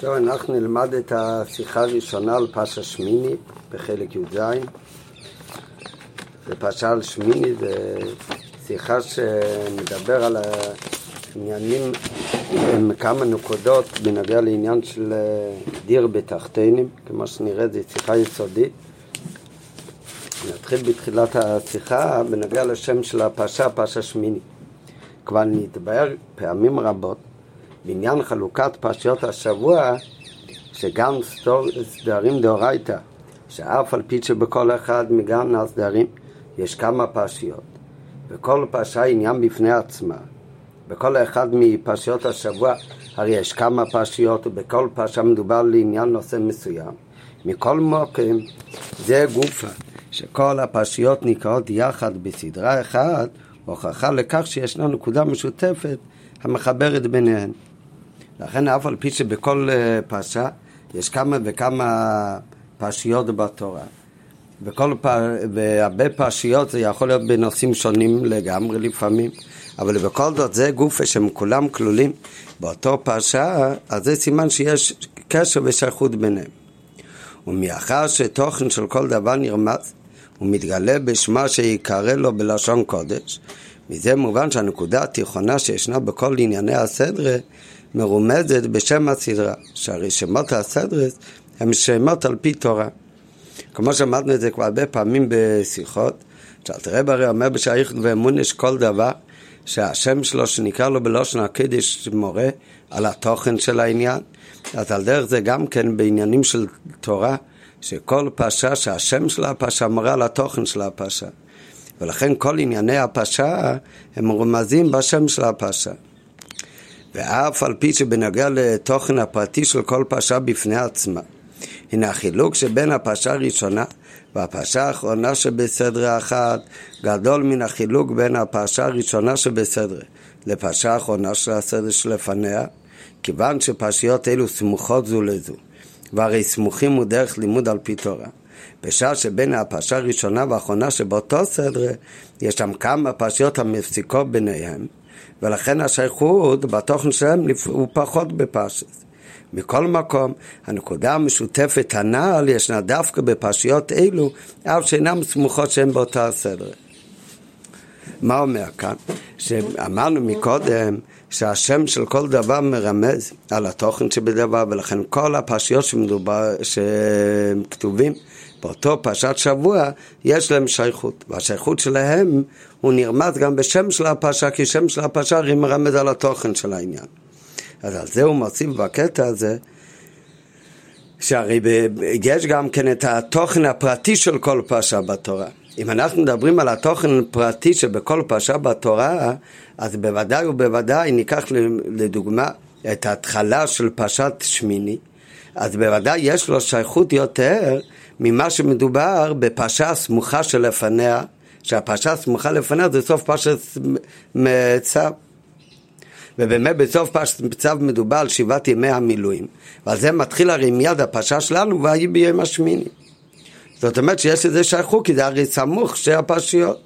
טוב, אנחנו נלמד את השיחה הראשונה על פרשה שמיני בחלק י"ז. זה פרשה על שמיני, זה שיחה שמדבר על העניינים עם כמה נקודות בנוגע לעניין של אה, דיר בתחתינים, כמו שנראה, זו שיחה יסודית. נתחיל בתחילת השיחה בנוגע לשם של הפרשה, פרשה שמיני. כבר נתבהר פעמים רבות בעניין חלוקת פרשיות השבוע, שגם סדרים דאורייתא, שאף על פי שבכל אחד מגן הסדרים יש כמה פרשיות, וכל פרשה עניין בפני עצמה. בכל אחד מפרשיות השבוע הרי יש כמה פרשיות, ובכל פרשה מדובר לעניין נושא מסוים. מכל מוקם זה גופה, שכל הפרשיות נקראות יחד בסדרה אחת, הוכחה לכך שישנה נקודה משותפת המחברת ביניהן. לכן אף על פי שבכל אה, פרשה יש כמה וכמה פרשיות בתורה. בכל פר... והרבה פרשיות זה יכול להיות בנושאים שונים לגמרי לפעמים, אבל בכל זאת זה גופה שהם כולם כלולים באותו פרשה, אז זה סימן שיש קשר ושייכות ביניהם. ומאחר שתוכן של כל דבר נרמז, הוא מתגלה בשמה שיקרא לו בלשון קודש, מזה מובן שהנקודה התיכונה שישנה בכל ענייני הסדרה מרומזת בשם הסדרה, שהרי שמות הסדרה הם שמות על פי תורה. כמו שאמרנו את זה כבר הרבה פעמים בשיחות, שאלתרעב הרי אומר בשייכות ואמון יש כל דבר שהשם שלו שנקרא לו בלושן הקדש מורה על התוכן של העניין, אז על דרך זה גם כן בעניינים של תורה, שכל פרשה שהשם של הפרשה מורה על התוכן של הפרשה. ולכן כל ענייני הפרשה הם מרומזים בשם של הפרשה. ואף על פי שבנוגע לתוכן הפרטי של כל פרשה בפני עצמה. הנה החילוק שבין הפרשה הראשונה והפרשה האחרונה שבסדרה אחת גדול מן החילוק בין הפרשה הראשונה שבסדרה לפרשה האחרונה של הסדר שלפניה, כיוון שפרשיות אלו סמוכות זו לזו, והרי סמוכים הוא דרך לימוד על פי תורה. בשעה שבין הפרשה הראשונה והאחרונה שבאותו סדר יש שם כמה פרשיות המפסיקות ביניהם ולכן השייכות בתוכן שלהם הוא פחות בפרשס. מכל מקום, הנקודה המשותפת הנ"ל ישנה דווקא בפרשיות אלו, אף שאינן סמוכות שהן באותה הסדר. מה אומר כאן? שאמרנו מקודם שהשם של כל דבר מרמז על התוכן שבדבר, ולכן כל הפרשיות שמדובר, שכתובים באותו פרשת שבוע, יש להם שייכות, והשייכות שלהם הוא נרמז גם בשם של הפרשה, כי שם של הפרשה הרי מרמז על התוכן של העניין. אז על זה הוא מוסיף בקטע הזה, שהרי יש גם כן את התוכן הפרטי של כל פרשה בתורה. אם אנחנו מדברים על התוכן הפרטי שבכל פרשה בתורה, אז בוודאי ובוודאי ניקח לדוגמה את ההתחלה של פרשת שמיני, אז בוודאי יש לו שייכות יותר ממה שמדובר בפרשה הסמוכה שלפניה, שהפרשה הסמוכה לפניה זה סוף פרשת צו. ובאמת בסוף פרשת צו מדובר על שבעת ימי המילואים, ועל זה מתחיל הרי מיד הפרשה שלנו, ויהי ביום השמיני. זאת אומרת שיש לזה שייכות, כי זה הרי סמוך שתי הפרשיות.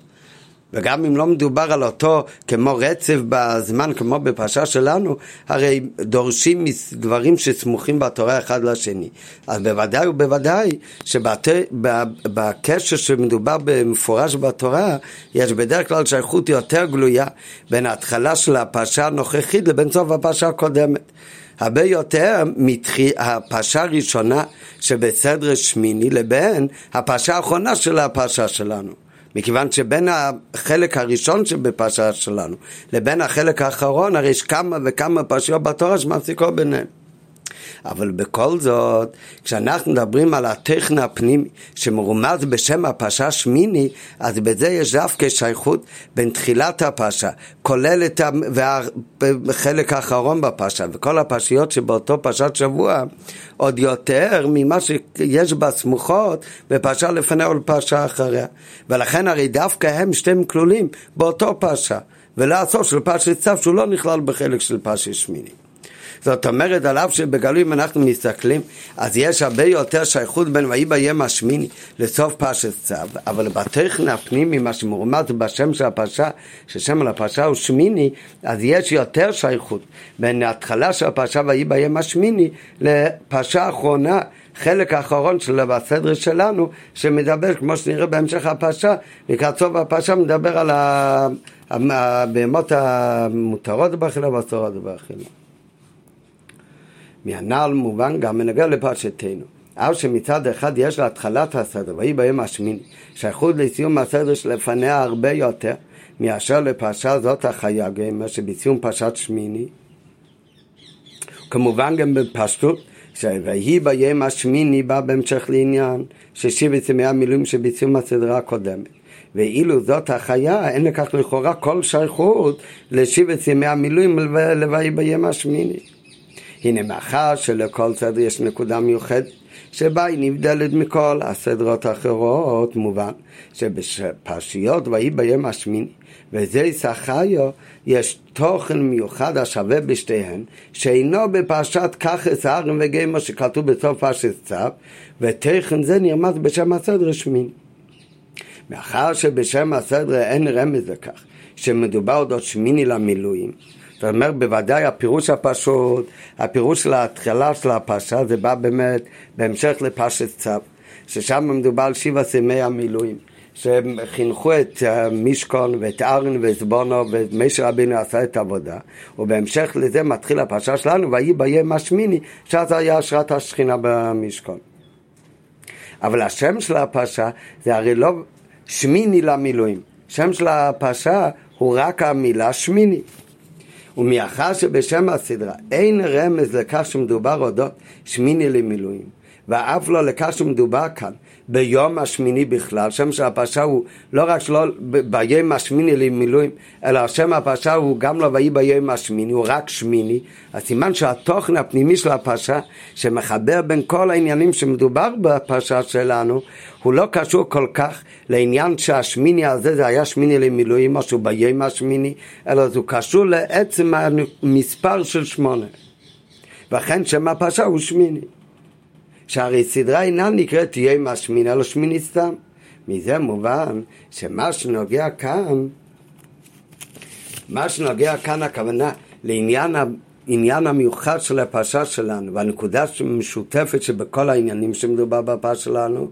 וגם אם לא מדובר על אותו כמו רצף בזמן, כמו בפרשה שלנו, הרי דורשים דברים שסמוכים בתורה אחד לשני. אז בוודאי ובוודאי שבקשר שמדובר במפורש בתורה, יש בדרך כלל שייכות יותר גלויה בין ההתחלה של הפרשה הנוכחית לבין סוף הפרשה הקודמת. הרבה יותר מהפרשה הראשונה שבסדר שמיני לבין הפרשה האחרונה של הפרשה שלנו. מכיוון שבין החלק הראשון שבפרשה שלנו לבין החלק האחרון, הרי יש כמה וכמה פרשיות בתורה שמפסיקות ביניהם. אבל בכל זאת, כשאנחנו מדברים על הטכן הפנימי שמרומז בשם הפרשה שמיני, אז בזה יש דווקא שייכות בין תחילת הפרשה, כולל את החלק האחרון בפרשה, וכל הפרשיות שבאותו פרשת שבוע, עוד יותר ממה שיש בה סמוכות בפרשה לפניה ולפרשה אחריה. ולכן הרי דווקא הם שתיהם כלולים באותו פרשה, הסוף של פרשת צו שהוא לא נכלל בחלק של פרשת שמיני. זאת אומרת, על אף שבגלוי אם אנחנו מסתכלים, אז יש הרבה יותר שייכות בין ויהי בים השמיני לסוף פרשת צו, אבל בטכן הפנימי, מה שמורמד בשם של הפרשה, ששם על הפרשה הוא שמיני, אז יש יותר שייכות בין ההתחלה של הפרשה ויהי בים השמיני לפרשה האחרונה. חלק האחרון של הסדר שלנו, שמדבר, כמו שנראה בהמשך הפרשה, לקראת סוף הפרשה מדבר על הבהמות המותרות באכילה והאסורות באכילה. מהנ"ל מובן גם מנגע לפרשתנו. אף שמצד אחד יש להתחלת הסדר, ויהי ביום השמיני, שייכות לסיום הסדר שלפניה הרבה יותר מאשר לפרשה זאת החיה, גמר שבסיום פרשת שמיני. כמובן גם בפשטות, שויהי ביום השמיני בא בהמשך לעניין ששיבת ימי המילואים שבסיום הסדרה הקודמת. ואילו זאת החיה, אין לכך לכאורה כל שייכות לשיבת ימי המילואים לויהי ביום השמיני. הנה מאחר שלכל סדר יש נקודה מיוחדת שבה היא נבדלת מכל הסדרות האחרות, מובן שבפרשיות ויהי ביום השמיני וזה ישחיו יש תוכן מיוחד השווה בשתיהן שאינו בפרשת ככס הארם וגמר שכתוב בסוף פרשת צו ותכן זה נרמז בשם הסדר שמיני. מאחר שבשם הסדר אין רמז לכך שמדובר עוד שמיני למילואים זאת אומרת, בוודאי הפירוש הפשוט, הפירוש של ההתחלה של הפרשה, זה בא באמת בהמשך לפרשת צו, ששם מדובר על שבעה סימי המילואים. שהם חינכו את מישכון ואת ארן ואת בונו ומשה רבינו עשה את העבודה ובהמשך לזה מתחיל הפרשה שלנו ויהי ביום השמיני שאז היה השראת השכינה במשכון אבל השם של הפרשה זה הרי לא שמיני למילואים שם של הפרשה הוא רק המילה שמיני ומאחר שבשם הסדרה אין רמז לכך שמדובר אודות שמיני למילואים ואף לא לכך שמדובר כאן ביום השמיני בכלל, שם של הפרשה הוא לא רק שלא ביום השמיני למילואים, אלא השם הפרשה הוא גם לא ויהי ביום השמיני, הוא רק שמיני, אז סימן שהתוכן הפנימי של הפרשה, שמחבר בין כל העניינים שמדובר בפרשה שלנו, הוא לא קשור כל כך לעניין שהשמיני הזה זה היה שמיני למילואים, משהו ביום השמיני, אלא זה קשור לעצם המספר של שמונה. ואכן שם הפרשה הוא שמיני. שהרי סדרה אינה נקראת יום השמיני, אלא שמיני סתם. מזה מובן שמה שנוגע כאן, מה שנוגע כאן הכוונה לעניין העניין המיוחד של הפרשה שלנו והנקודה המשותפת שבכל העניינים שמדובר בפרשה שלנו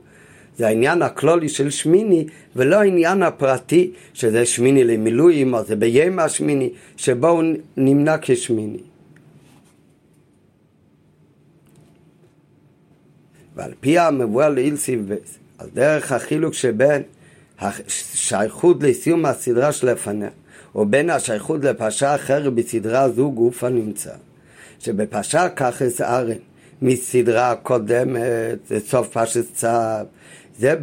זה העניין הכלולי של שמיני ולא העניין הפרטי שזה שמיני למילואים או זה ביום השמיני שבו הוא נמנע כשמיני. ועל פי המבואר לעיל סיבס, על דרך החילוק שבין השייכות לסיום הסדרה שלפניה ובין השייכות לפרשה אחרת בסדרה זו גוף הנמצא שבפרשה ככס ארן מסדרה הקודמת לסוף פרשת צו זה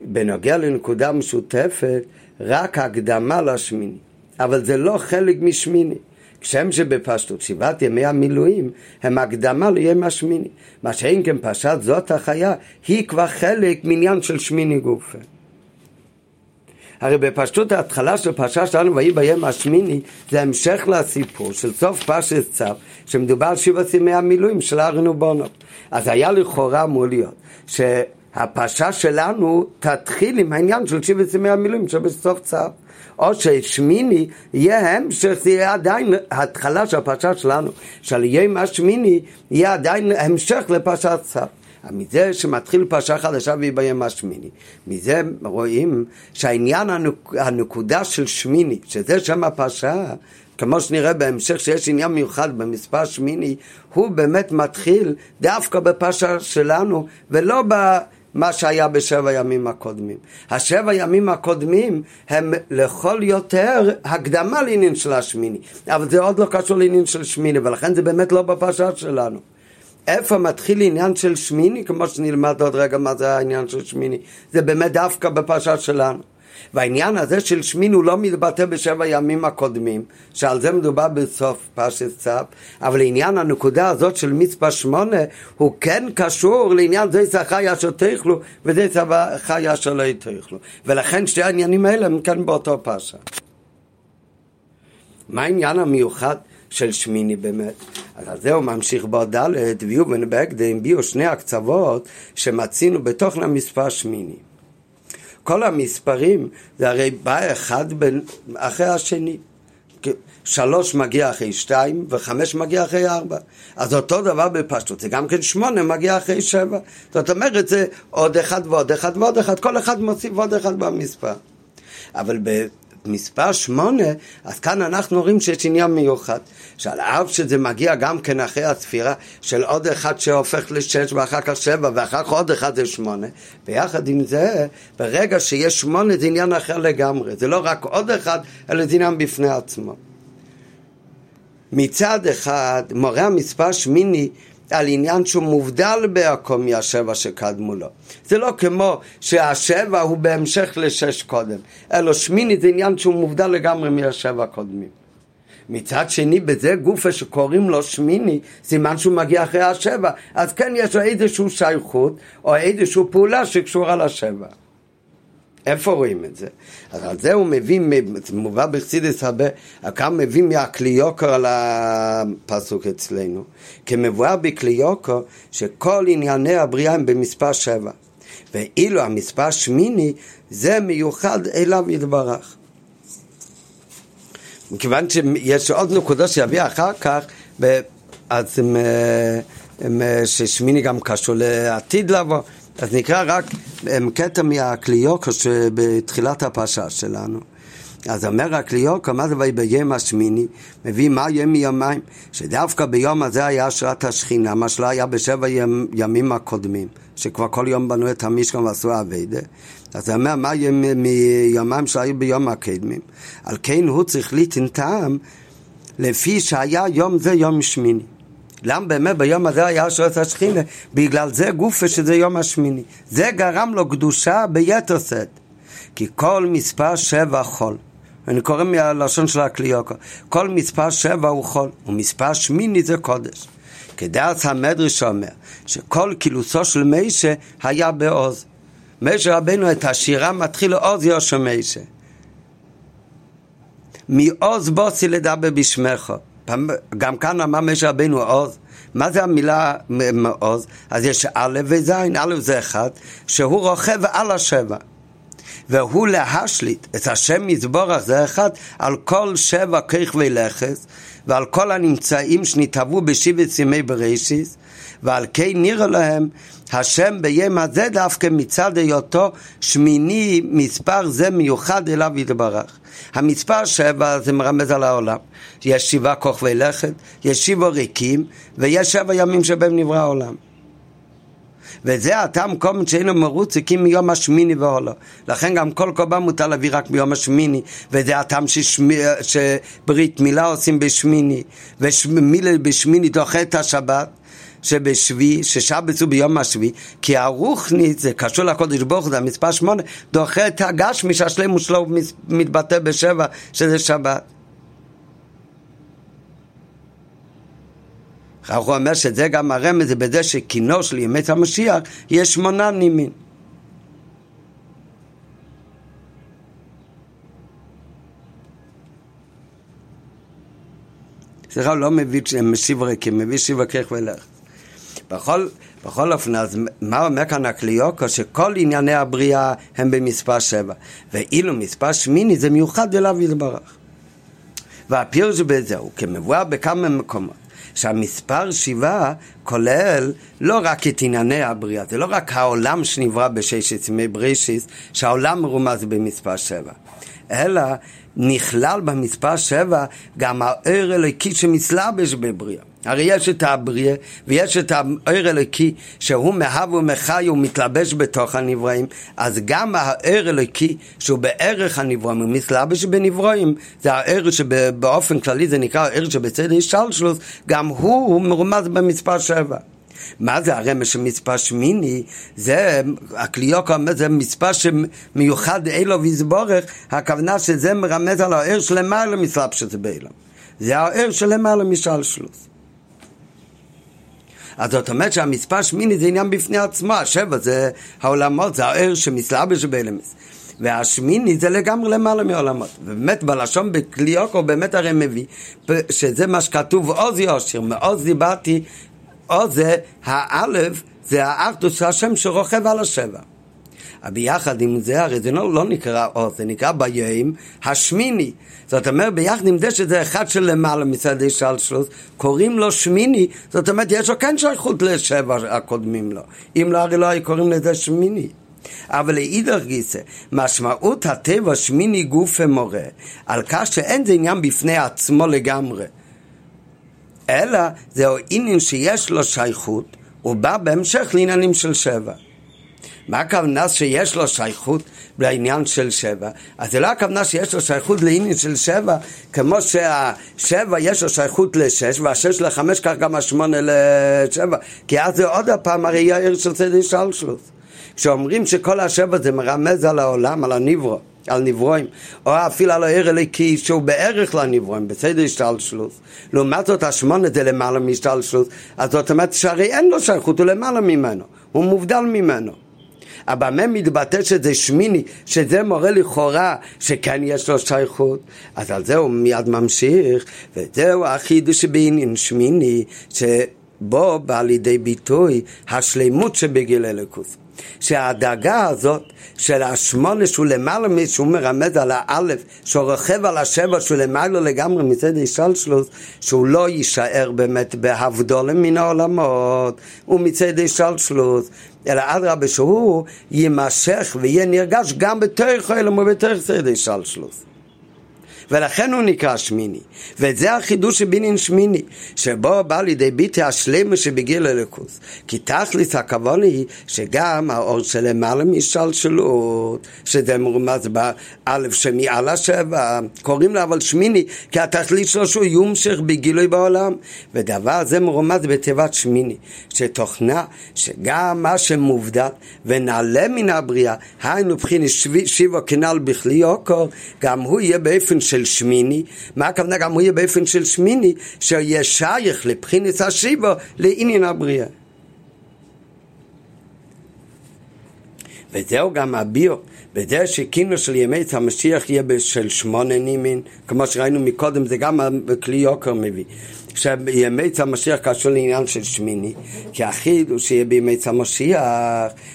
בנוגע לנקודה משותפת רק הקדמה לשמיני. אבל זה לא חלק משמיני כשם שבפשטות שבעת ימי המילואים הם הקדמה ליום השמיני. מה שאין כן פרשת זאת החיה היא כבר חלק מעניין של שמיני גופה. הרי בפשטות ההתחלה של פרשה שלנו ויהי ביום השמיני זה המשך לסיפור של סוף פרשת צו שמדובר על שבעת ימי המילואים של ארן ובונות. אז היה לכאורה אמור להיות שהפרשה שלנו תתחיל עם העניין של שבעת ימי המילואים שבסוף צו. או ששמיני יהיה המשך, זה יהיה עדיין התחלה של הפרשה שלנו, של יום השמיני יהיה עדיין המשך לפרשת צו. מזה שמתחיל פרשה חדשה והיא ביום השמיני. מזה רואים שהעניין הנק... הנקודה של שמיני, שזה שם הפרשה, כמו שנראה בהמשך שיש עניין מיוחד במספר שמיני, הוא באמת מתחיל דווקא בפרשה שלנו ולא ב... מה שהיה בשבע ימים הקודמים. השבע ימים הקודמים הם לכל יותר הקדמה לעניין של השמיני, אבל זה עוד לא קשור לעניין של שמיני, ולכן זה באמת לא בפרשה שלנו. איפה מתחיל עניין של שמיני, כמו שנלמד עוד רגע מה זה העניין של שמיני, זה באמת דווקא בפרשה שלנו. והעניין הזה של שמין הוא לא מתבטא בשבע ימים הקודמים, שעל זה מדובר בסוף פרשת צו, אבל לעניין הנקודה הזאת של מצווה שמונה, הוא כן קשור לעניין זה שחי אשר תאכלו וזה חי אשר לא תאכלו. ולכן שתי העניינים האלה הם כן באותו פרשה. מה העניין המיוחד של שמיני באמת. אז על זה הוא ממשיך בעוד ד' ויהיו בהקדם ביאו שני הקצוות שמצינו בתוכן המספר שמיני. כל המספרים זה הרי בא אחד בין, אחרי השני. שלוש מגיע אחרי שתיים וחמש מגיע אחרי ארבע. אז אותו דבר בפשטות, זה גם כן שמונה מגיע אחרי שבע. זאת אומרת זה עוד אחד ועוד אחד ועוד אחד, כל אחד מוסיף עוד אחד במספר. אבל במספר שמונה, אז כאן אנחנו רואים שיש עניין מיוחד. שעל אף שזה מגיע גם כן אחרי הספירה של עוד אחד שהופך לשש ואחר כך שבע ואחר כך עוד אחד זה שמונה. ביחד עם זה, ברגע שיש שמונה זה עניין אחר לגמרי. זה לא רק עוד אחד, אלא זה עניין בפני עצמו. מצד אחד, מורה המספר שמיני על עניין שהוא מובדל בעקום מהשבע שקדמו לו. זה לא כמו שהשבע הוא בהמשך לשש קודם, אלא שמיני זה עניין שהוא מובדל לגמרי מהשבע הקודמים. מצד שני, בזה גופה שקוראים לו שמיני, סימן שהוא מגיע אחרי השבע, אז כן יש לו איזושהי שייכות, או איזושהי פעולה שקשורה לשבע. איפה רואים את זה? אז על זה הוא מביא, מובא בחסידס הרבה, כאן מביא מהקליוקו על הפסוק אצלנו. כמבואר בקליוקו שכל ענייני הבריאה הם במספר שבע. ואילו המספר שמיני זה מיוחד אליו יתברך. מכיוון שיש עוד נקודות שיביא אחר כך, אז אה, אה, ששמיני גם קשור לעתיד לבוא. אז נקרא רק קטע מהקליוקו שבתחילת הפרשה שלנו. אז אומר הקליוקו, מה זה ויביום השמיני? מביא מה יהיה מיומיים? שדווקא ביום הזה היה השראת השכינה, מה שלא היה בשבע ימים הקודמים, שכבר כל יום בנו את המשכן ועשו אביידה. אז הוא אומר, מה יהיה מיומיים שהיו ביום הקדמים? על כן הוא צריך ליתן טעם לפי שהיה יום זה יום שמיני. למה באמת ביום הזה היה שעות השכינה? בגלל זה גופה שזה יום השמיני. זה גרם לו קדושה ביתר שאת. כי כל מספר שבע חול. אני קורא מהלשון של הקליוקו. כל מספר שבע הוא חול, ומספר שמיני זה קודש. כדעת המדרש אומר שכל קילוסו של מישה היה בעוז. מישה רבנו את השירה מתחיל עוז יושע מישה. מעוז בוסי לדבר בשמך. גם כאן אמר משה רבינו עוז. מה זה המילה מעוז? אז יש א' וז', א' זה אחד, שהוא רוכב על השבע. והוא להשליט את השם יתבורך זה אחד על כל שבע כיך ולכס ועל כל הנמצאים שנתהוו בשבט ימי בראשיס ועל כן נראה להם השם ביום הזה דווקא מצד היותו שמיני מספר זה מיוחד אליו יתברך. המספר שבע זה מרמז על העולם. יש שבעה כוכבי לכת, יש שבעה ריקים ויש שבע ימים שבהם נברא העולם. וזה הטעם קומן שאינו מרוץ הקים מיום השמיני והולו. לכן גם כל קורבן מותר להביא רק ביום השמיני, וזה הטעם ששמי, שברית מילה עושים בשמיני, ומילה בשמיני דוחה את השבת. שבשבי, ששבת הוא ביום השבי, כי הרוחנית, זה קשור לקודש ברוך זה המספר שמונה, דוחה את הגשמי שהשלמות שלו מתבטא בשבע, שזה שבת. הוא אומר שזה גם הרמז זה בזה שקינו של ימי המשיח יש שמונה נימין. סליחה, לא מביא משיב ריקים, מביא שיב ולך. בכל, בכל אופן, אז מה אומר כאן הקליוקו? שכל ענייני הבריאה הם במספר שבע, ואילו מספר שמיני זה מיוחד אליו יתברך. והפירוש בזה הוא כמבואר בכמה מקומות. שהמספר שבעה כולל לא רק את ענייני הבריאה, זה לא רק העולם שנברא בששת ימי ברישיס, שהעולם מרומז במספר שבע, אלא נכלל במספר שבע גם הער אלוקי שמסלבש בבריאה. הרי יש את הבריאה ויש את הער אלוקי שהוא מהב ומחי ומתלבש בתוך הנבראים אז גם הער אלוקי שהוא בערך הנבראים הוא מתלבש בנבראים זה הער שבאופן כללי זה נקרא הער שבצד השלשלוס גם הוא, הוא מרומז במספר שבע מה זה הרמש של מספר שמיני? זה, הקליוק אומר, זה מספר שמיוחד אילו ויזבורך, הכוונה שזה מרמז על הער שלמעלה מסלבשת באילו. זה הער שלמעלה משלשלוס. אז זאת אומרת שהמספר שמיני זה עניין בפני עצמו, השבע זה העולמות, זה הער שמסלבש באלמס. והשמיני זה לגמרי למעלה מעולמות. ובאמת בלשון בקליוקו באמת הרי מביא שזה מה שכתוב עוז יושר, מעוז דיברתי, עוז זה האלף, זה האחדוס השם שרוכב על השבע. אבל יחד עם זה, הרי זה לא, לא נקרא עוז, זה נקרא ביום השמיני. זאת אומרת, ביחד עם זה שזה אחד של למעלה מצד השלשלוס, קוראים לו שמיני, זאת אומרת, יש לו כן שייכות לשבע הקודמים לו. אם לא, הרי לא היו קוראים לזה שמיני. אבל לאידך גיסא, משמעות הטבע שמיני גופה מורה, על כך שאין זה עניין בפני עצמו לגמרי. אלא זהו עניין שיש לו שייכות, הוא בא בהמשך לעניינים של שבע. מה הכוונה שיש לו שייכות לעניין של שבע? אז זה לא הכוונה שיש לו שייכות לעניין של שבע, כמו שהשבע יש לו שייכות לשש, והשש לחמש, כך גם השמונה לשבע, כי אז זה עוד הפעם הרי יאיר של סדר שלשלוס. כשאומרים שכל השבע זה מרמז על העולם, על הניברו, על נברואים, או אפילו על העיר אליקי שהוא בערך לנברואים, בסדר השתלשלות. לעומת זאת השמונה זה למעלה מהשתלשלות, אז זאת אומרת שהרי אין לו שייכות, הוא למעלה ממנו, הוא מובדל ממנו. אבל במה מתבטא שזה שמיני, שזה מורה לכאורה שכן יש לו שייכות? אז על זה הוא מיד ממשיך, וזהו החידוש שבעניין שמיני, שבו בא לידי ביטוי השלימות שבגיל אלוקוס. שהדאגה הזאת של השמונה שהוא למעלה שהוא מרמז על האלף, שהוא רוכב על השבע שהוא למעלה לגמרי מצד השלשלוס, שהוא לא יישאר באמת בהבדולה מן העולמות ומצד השלשלוס, אלא אדרבה שהוא יימשך ויהיה נרגש גם בתוך אלם ובתוך סדר השלשלוס. ולכן הוא נקרא שמיני. וזה החידוש של בינין שמיני, שבו בא לידי ביטי השלמה שבגיל אלוקוס. כי תכלס הכבוד היא שגם האור שלמעלה משלשלות, שזה מרומז באלף שמעל השבע, קוראים לו אבל שמיני, כי התכלית שלו שהוא יומשך בגילוי בעולם. ודבר זה מרומז בתיבת שמיני, שתוכנה שגם מה שמובדל ונעלה מן הבריאה, היינו בחינת שיבו כנ"ל בכלי יוקר, גם הוא יהיה באופן ש... של שמיני, מה הכוונה? גם הוא יהיה באופן של שמיני, שיהיה שייך לבחינת השיבו לעניין הבריאה. וזהו גם הביו, בזה שכינוס של ימי המשיח יהיה של שמונה נימין, כמו שראינו מקודם, זה גם בכלי יוקר מביא. שימי המשיח קשור לעניין של שמיני, כי החידוש שיהיה בימי המשיח,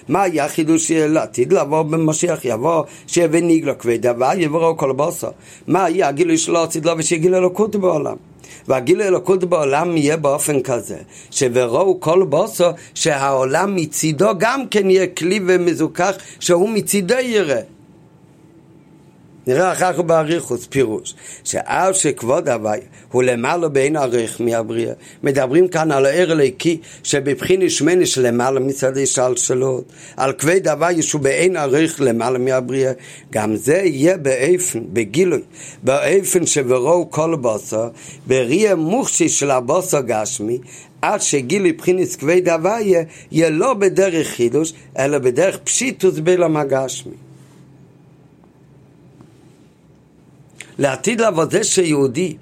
מה יהיה החידוש לעתיד לבוא במשיח, יבוא, שיהיה וניגלו כבדה, ויבואו כל בוסו. מה יהיה הגילוי שלו עתיד לו ושיגיל אלוקות בעולם. והגיל אלוקות בעולם יהיה באופן כזה, שוראו כל בוסו שהעולם מצידו גם כן יהיה כלי ומזוכח שהוא מצידו יראה. נראה אחר כך באריכוס פירוש, שאף שכבוד הוואי הוא למעלה בין עריך מהבריאה. מדברים כאן על הער אליקי שבבחיני שמני שלמעלה מצד השלשלות, על כבד הוואי שהוא באין עריך למעלה מהבריאה. גם זה יהיה באיפן, בגילוי, באיפן שבראו כל בוסו, בראי מוחשי של הבוסו גשמי, עד שגילי בחינס כבד הוואי יהיה לא בדרך חידוש, אלא בדרך פשיטוס בלום הגשמי. לעתיד לבוא זה שיהודי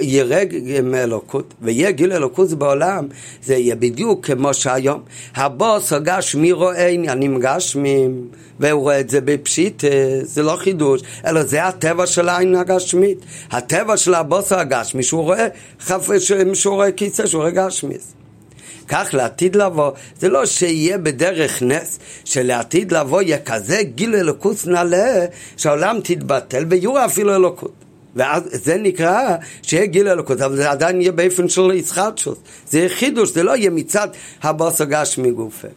יראה מאלוקות ויהיה גיל אלוקות בעולם, זה יהיה בדיוק כמו שהיום. הבוס הגשמי רואה עניינים גשמים, והוא רואה את זה בפשיט, זה לא חידוש, אלא זה הטבע של העין הגשמית. הטבע של הבוס הגשמי, שהוא רואה, שהוא רואה כיסא, שהוא רואה גשמיס. כך לעתיד לבוא, זה לא שיהיה בדרך נס, שלעתיד לבוא יהיה כזה גיל אלוקות נעלה, שהעולם תתבטל ויורה אפילו אלוקות. ואז זה נקרא שיהיה גיל אלוקות, אבל זה עדיין יהיה באופן של יצחקשוס. זה יהיה חידוש, זה לא יהיה מצד הבוס הגש מגופה.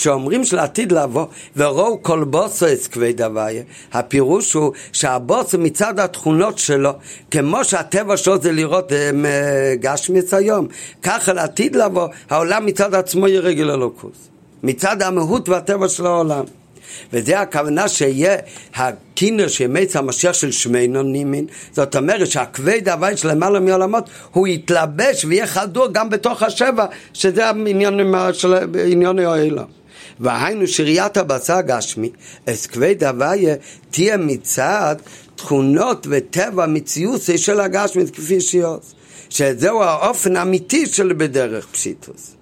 כשאומרים שלעתיד לבוא, וראו כל בוסו את כבד הוויה, הפירוש הוא שהבוסו מצד התכונות שלו, כמו שהטבע שלו זה לראות אה, גשמיץ היום, ככה לעתיד לבוא, העולם מצד עצמו יהיה רגל אלוקוס. מצד המהות והטבע של העולם. וזה הכוונה שיהיה הקינר שימץ המשיח של שמיינו נימין, זאת אומרת שהכבד הווי למעלה מעולמות הוא יתלבש ויהיה חדור גם בתוך השבע, שזה העניין של עניין האלה. והיינו שראיית הבשר הגשמי, כבד הוויה תהיה מצד תכונות וטבע מציאות של הגשמית כפי שיוס, שזהו האופן האמיתי של בדרך פשיטוס.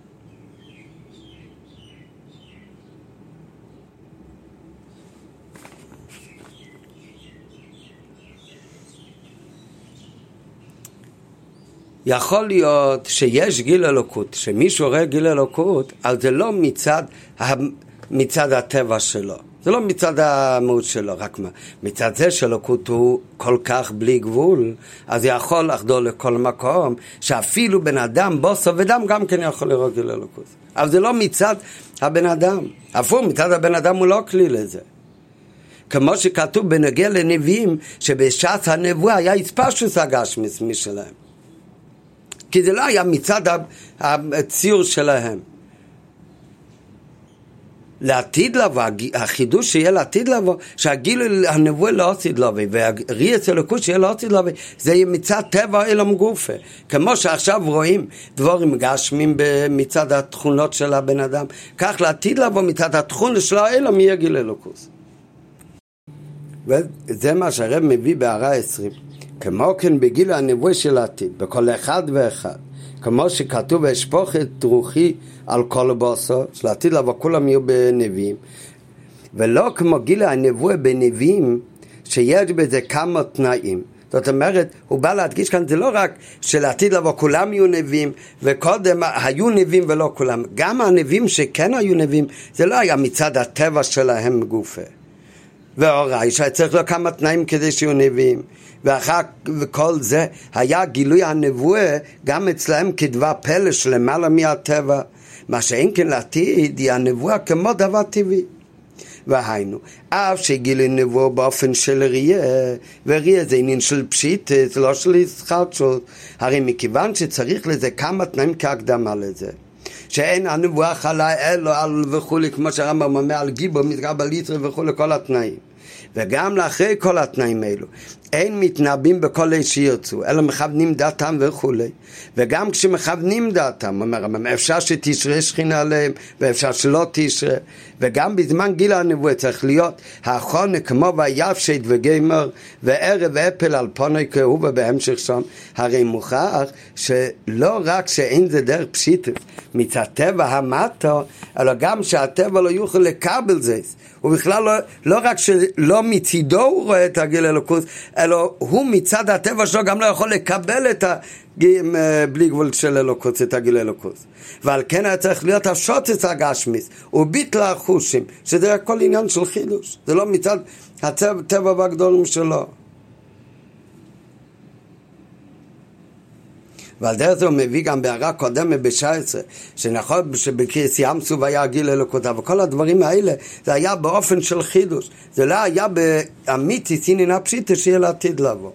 יכול להיות שיש גיל אלוקות, שמישהו רואה גיל אלוקות, אז זה לא מצד, מצד הטבע שלו. זה לא מצד המהות שלו, רק מה, מצד זה שאלוקות הוא כל כך בלי גבול, אז יכול לחדור לכל מקום, שאפילו בן אדם, בוסו ודם, גם כן יכול לראות גיל אלוקות. אבל זה לא מצד הבן אדם. הפוך, מצד הבן אדם הוא לא כלי לזה. כמו שכתוב בנוגע לנביאים, שבשעת הנבואה היה הספשוס הגשמיס משלהם. כי זה לא היה מצד הציור שלהם. לעתיד לבוא, החידוש שיהיה לעתיד לבוא, שהגיל הנבואה לא עתיד לבוא, אצל הכוש שיהיה לא עתיד לבוא, זה יהיה מצד טבע אלום גופה. כמו שעכשיו רואים דבורים גשמים מצד התכונות של הבן אדם, כך לעתיד לבוא מצד התכונות של האלום יהיה גיל אלוקוס. וזה מה שהרב מביא בהערה 20. כמו כן בגיל הנבואה של העתיד, בכל אחד ואחד. כמו שכתוב אשפוך את רוחי על כל בוסו, שלעתיד לבוא כולם יהיו בנביאים. ולא כמו גיל הנבואה בנביאים, שיש בזה כמה תנאים. זאת אומרת, הוא בא להדגיש כאן, זה לא רק שלעתיד לבוא כולם יהיו נביאים, וקודם היו נביאים ולא כולם. גם הנביאים שכן היו נביאים, זה לא היה מצד הטבע שלהם גופה. והוראי שצריך לו כמה תנאים כדי שיהיו נביאים. ואחר וכל זה היה גילוי הנבואה גם אצלהם כדבר פלא שלמעלה מהטבע. מה שאין כן לעתיד היא הנבואה כמו דבר טבעי. והיינו, אף שגילוי נבואה באופן של ראייה, וראייה זה עניין של פשיט, זה לא של ישחטשות, הרי מכיוון שצריך לזה כמה תנאים כהקדמה לזה. שאין הנבואה חלה אלו על וכולי, כמו שהרמב"ם אומר על גיבו, מתגבר ליטרי וכולי, כל התנאים. וגם לאחרי כל התנאים האלו. אין מתנבאים בכל אלה שירצו, אלא מכוונים דעתם וכולי. וגם כשמכוונים דעתם, אומר הרמב"ם, אפשר שתשרה שכינה עליהם, ואפשר שלא תשרה. וגם בזמן גיל הנבואה צריך להיות האחרונה כמו ויפשט וגמר, וערב אפל על פוני כאובה בהמשך שם. הרי מוכרח שלא רק שאין זה דרך פשיטת מצד טבע המטו, אלא גם שהטבע לא יוכל לקבל זה. הוא בכלל לא, לא רק שלא מצידו הוא רואה את הגיל אלוקות, אלא הוא מצד הטבע שלו גם לא יכול לקבל את הגיל אה, בלי גבול של אלוקות, את הגיל אלוקות. ועל כן היה צריך להיות השוטס הגשמיס, וביטל החושים, שזה הכל עניין של חידוש, זה לא מצד הטבע והגדולים שלו. ועל דרך זה הוא מביא גם בהערה קודמת ב-19, שנכון שבקריס ים סוף היה גיל אלוקותיו, וכל הדברים האלה, זה היה באופן של חידוש, זה לא היה באמיתי סינין הפשיטה שיהיה לעתיד לבוא.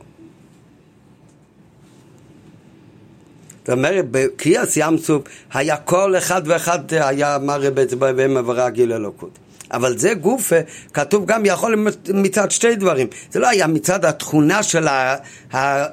זאת אומרת, בקריאס ים סוף היה כל אחד ואחד היה מראה בעצם בהם עברה גיל אלוקות. אבל זה גוף, כתוב גם יכול מצד שתי דברים. זה לא היה מצד התכונה של, ה,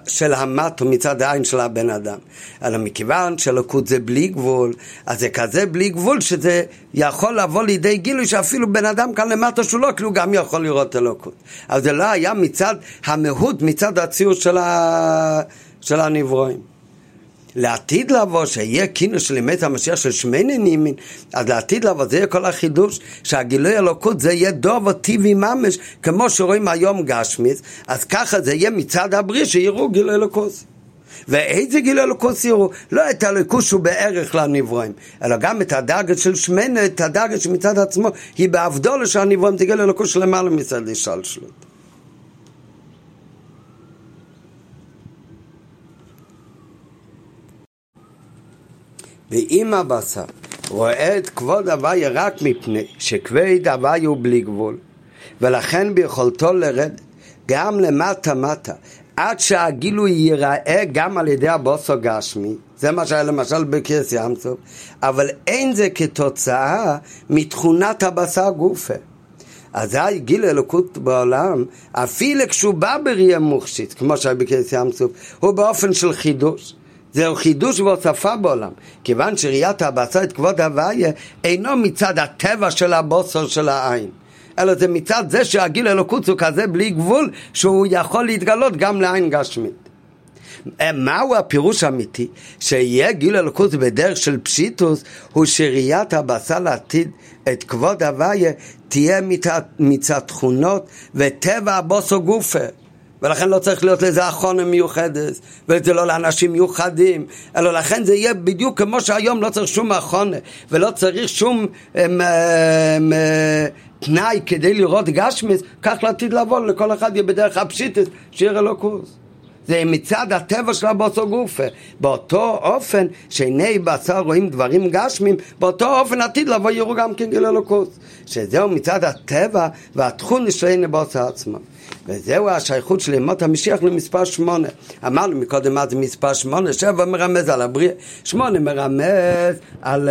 של המת או מצד העין של הבן אדם. אלא מכיוון שלקות זה בלי גבול, אז זה כזה בלי גבול שזה יכול לבוא לידי גילוי שאפילו בן אדם כאן למטה שהוא לא, כי הוא גם יכול לראות אלוקות. אבל זה לא היה מצד המהות, מצד הציור של, ה, של הנברואים. לעתיד לבוא, שיהיה כינוס של אמת המשיח של שמני נימין, אז לעתיד לבוא זה יהיה כל החידוש, שהגילוי אלוקות זה יהיה דוב טבעי ממש, כמו שרואים היום גשמיס, אז ככה זה יהיה מצד הבריא שיראו גילוי אלוקות. ואיזה גילוי אלוקות יראו? לא את הלוקות שהוא בערך לנברואים, אלא גם את הדרגת של שמנה, את הדרגת שמצד עצמו היא באבדולה של הנברואים, זה גילוי אלוקות שלמעלה מצד השלשלות. ואם הבשר רואה את כבוד הוויה רק מפני שכבד הוויה הוא בלי גבול, ולכן ביכולתו לרדת גם למטה מטה, עד שהגילוי ייראה גם על ידי הבוסו גשמי, זה מה שהיה למשל בקרס סוף, אבל אין זה כתוצאה מתכונת הבשר גופה. אזי גיל אלוקות בעולם, אפילו כשהוא בא בראייה מוחשית, כמו שהיה בקרס ים סוף, הוא באופן של חידוש. זהו חידוש והוספה בעולם. כיוון שראיית הבשר את כבוד הוויה אינו מצד הטבע של הבוסר של העין. אלא זה מצד זה שהגיל אלוקות הוא כזה בלי גבול שהוא יכול להתגלות גם לעין גשמית. אה, מהו הפירוש האמיתי? שיהיה גיל אלוקות בדרך של פשיטוס הוא שראיית הבשר לעתיד את כבוד הוויה תהיה מצד, מצד תכונות וטבע הבוסו גופה ולכן לא צריך להיות לזה אחרונה מיוחדת, וזה לא לאנשים מיוחדים, אלא לכן זה יהיה בדיוק כמו שהיום לא צריך שום אחרונה, ולא צריך שום הם, הם, תנאי כדי לראות גשמיס, כך לעתיד לבוא, לכל אחד יהיה בדרך הפשיטס, שיהיה אלוקוס. זה מצד הטבע של הבוסו גופה. באותו אופן שעיני בשר רואים דברים גשמים, באותו אופן עתיד לבוא יראו גם כן גיל אלוקוס. שזהו מצד הטבע והתכון של עיני בוסו עצמם. וזהו השייכות של ימות המשיח למספר שמונה. אמרנו מקודם מה זה מספר שמונה, שבע מרמז על הבריאה, שמונה מרמז על...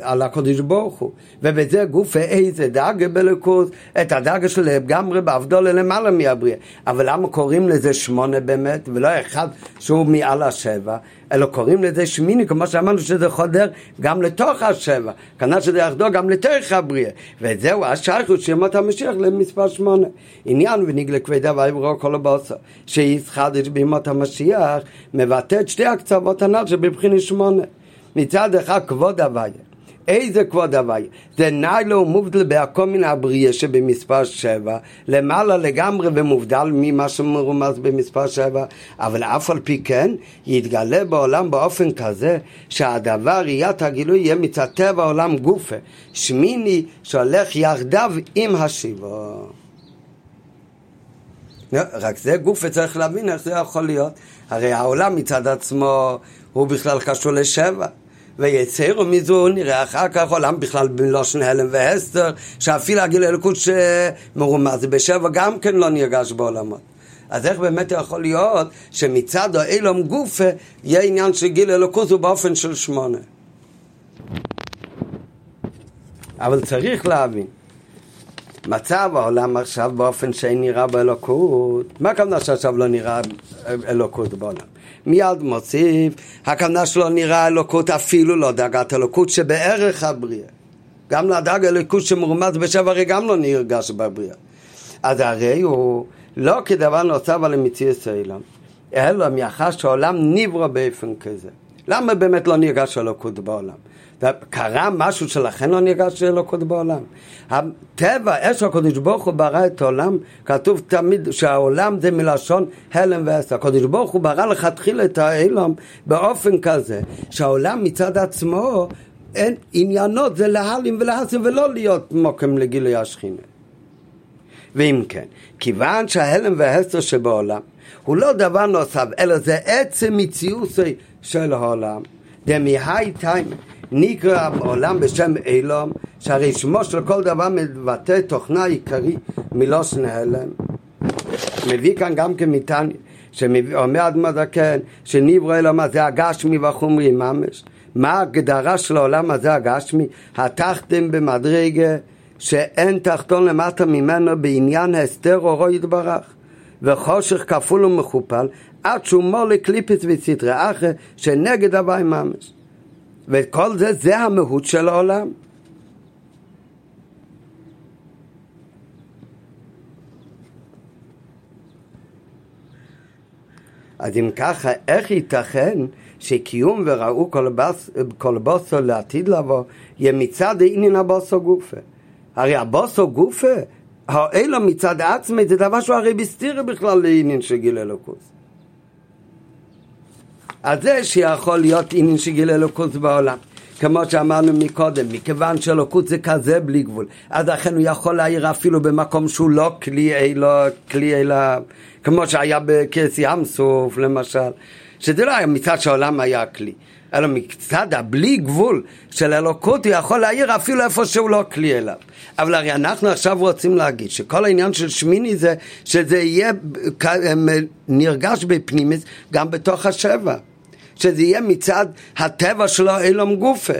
על הקודש ברוך הוא. ובזה גוף איזה דאגה בלכוז את הדאגה של לגמרי באבדולה למעלה מהבריאה. אבל למה קוראים לזה שמונה באמת ולא אחד שהוא מעל השבע אלא קוראים לזה שמיני כמו שאמרנו שזה חודר גם לתוך השבע כנראה שזה יחדור גם לתוך הבריאה. וזהו השייכות של ימות המשיח למספר שמונה. עניין ונגלה כבדה ויברו כל הבוסר שישחדש בימות המשיח מבטא את שתי הקצוות הנ"ל שבבחינת שמונה מצד אחד כבוד הוויה. איזה כבוד הוויה? זה ניילו ומובדל בהכל מן הבריאה שבמספר שבע, למעלה לגמרי ומובדל ממה שמרומז במספר שבע, אבל אף על פי כן יתגלה בעולם באופן כזה שהדבר, ראיית הגילוי, יהיה מצד טבע עולם גופה, שמיני שהולך יחדיו עם השיבו. רק זה גופה צריך להבין איך זה יכול להיות. הרי העולם מצד עצמו הוא בכלל קשור לשבע. ויצרו מזו נראה אחר כך עולם בכלל בלושן הלם והסתר, שאפילו הגיל אלוקות שמרומז בשבע גם כן לא נרגש בעולמות. אז איך באמת יכול להיות שמצד האילום גופה יהיה עניין של גיל אלוקות הוא באופן של שמונה? אבל צריך להבין, מצב העולם עכשיו באופן שאין נראה באלוקות, מה הכוונה שעכשיו לא נראה אלוקות בעולם? מיד מוסיף, הכוונה שלו נראה אלוקות אפילו לא דאגת אלוקות שבערך הבריאה. גם לדאג אלוקות שמרומז בשבע הרי גם לא נרגש בבריאה. אז הרי הוא לא כדבר נוסף על המציאות העולם, אלא מאחר שהעולם נברא באופן כזה. למה באמת לא נרגש אלוקות בעולם? קרה משהו שלכן לא נרגש אלוקות בעולם. הטבע, אש הקדוש ברוך הוא ברא את העולם, כתוב תמיד שהעולם זה מלשון הלם ועשר. הקדוש ברוך הוא ברא לכתחילה את העולם באופן כזה, שהעולם מצד עצמו, אין עניינות זה להלים ולהסים ולא להיות מוקם לגילוי השכינה. ואם כן, כיוון שההלם וההסתר שבעולם הוא לא דבר נוסף, אלא זה עצם מציאוסי של העולם. דמי-היי טיימה נקרא בעולם בשם אילום, שהרי שמו של כל דבר מבטא תוכנה עיקרי מלושן הלם. מביא כאן גם כן מתניא, שאומר אדמו זקן, שניברו אלום הזה הגשמי והחומרי ממש. מה ההגדרה של העולם הזה הגשמי? התחתם במדרגה שאין תחתון למטה ממנו בעניין הסתר אורו יתברך. וחושך כפול ומכופל עד שהוא מולי קליפס וסטרי אחר שנגד הוואי ממש. וכל זה, זה המהות של העולם. אז אם ככה, איך ייתכן שקיום וראו כל, בס, כל בוסו לעתיד לבוא, יהיה מצד העניין הבוסו גופה? הרי הבוסו גופה, האלו מצד עצמי, זה דבר שהוא הרי בסתירה בכלל לעניין של גיל אלוקוס. אז זה שיכול להיות עניין שגיל אלוקות בעולם. כמו שאמרנו מקודם, מכיוון שאלוקות זה כזה בלי גבול, אז לכן הוא יכול להעיר אפילו במקום שהוא לא כלי אלו, כלי אלו, כמו שהיה בכס ים סוף למשל, שזה לא היה מצד שהעולם היה כלי, אלא מצד הבלי גבול של אלוקות הוא יכול להעיר אפילו איפה שהוא לא כלי אליו. אבל הרי אנחנו עכשיו רוצים להגיד שכל העניין של שמיני זה שזה יהיה נרגש בפנימיס גם בתוך השבע. שזה יהיה מצד הטבע שלו אילום גופה.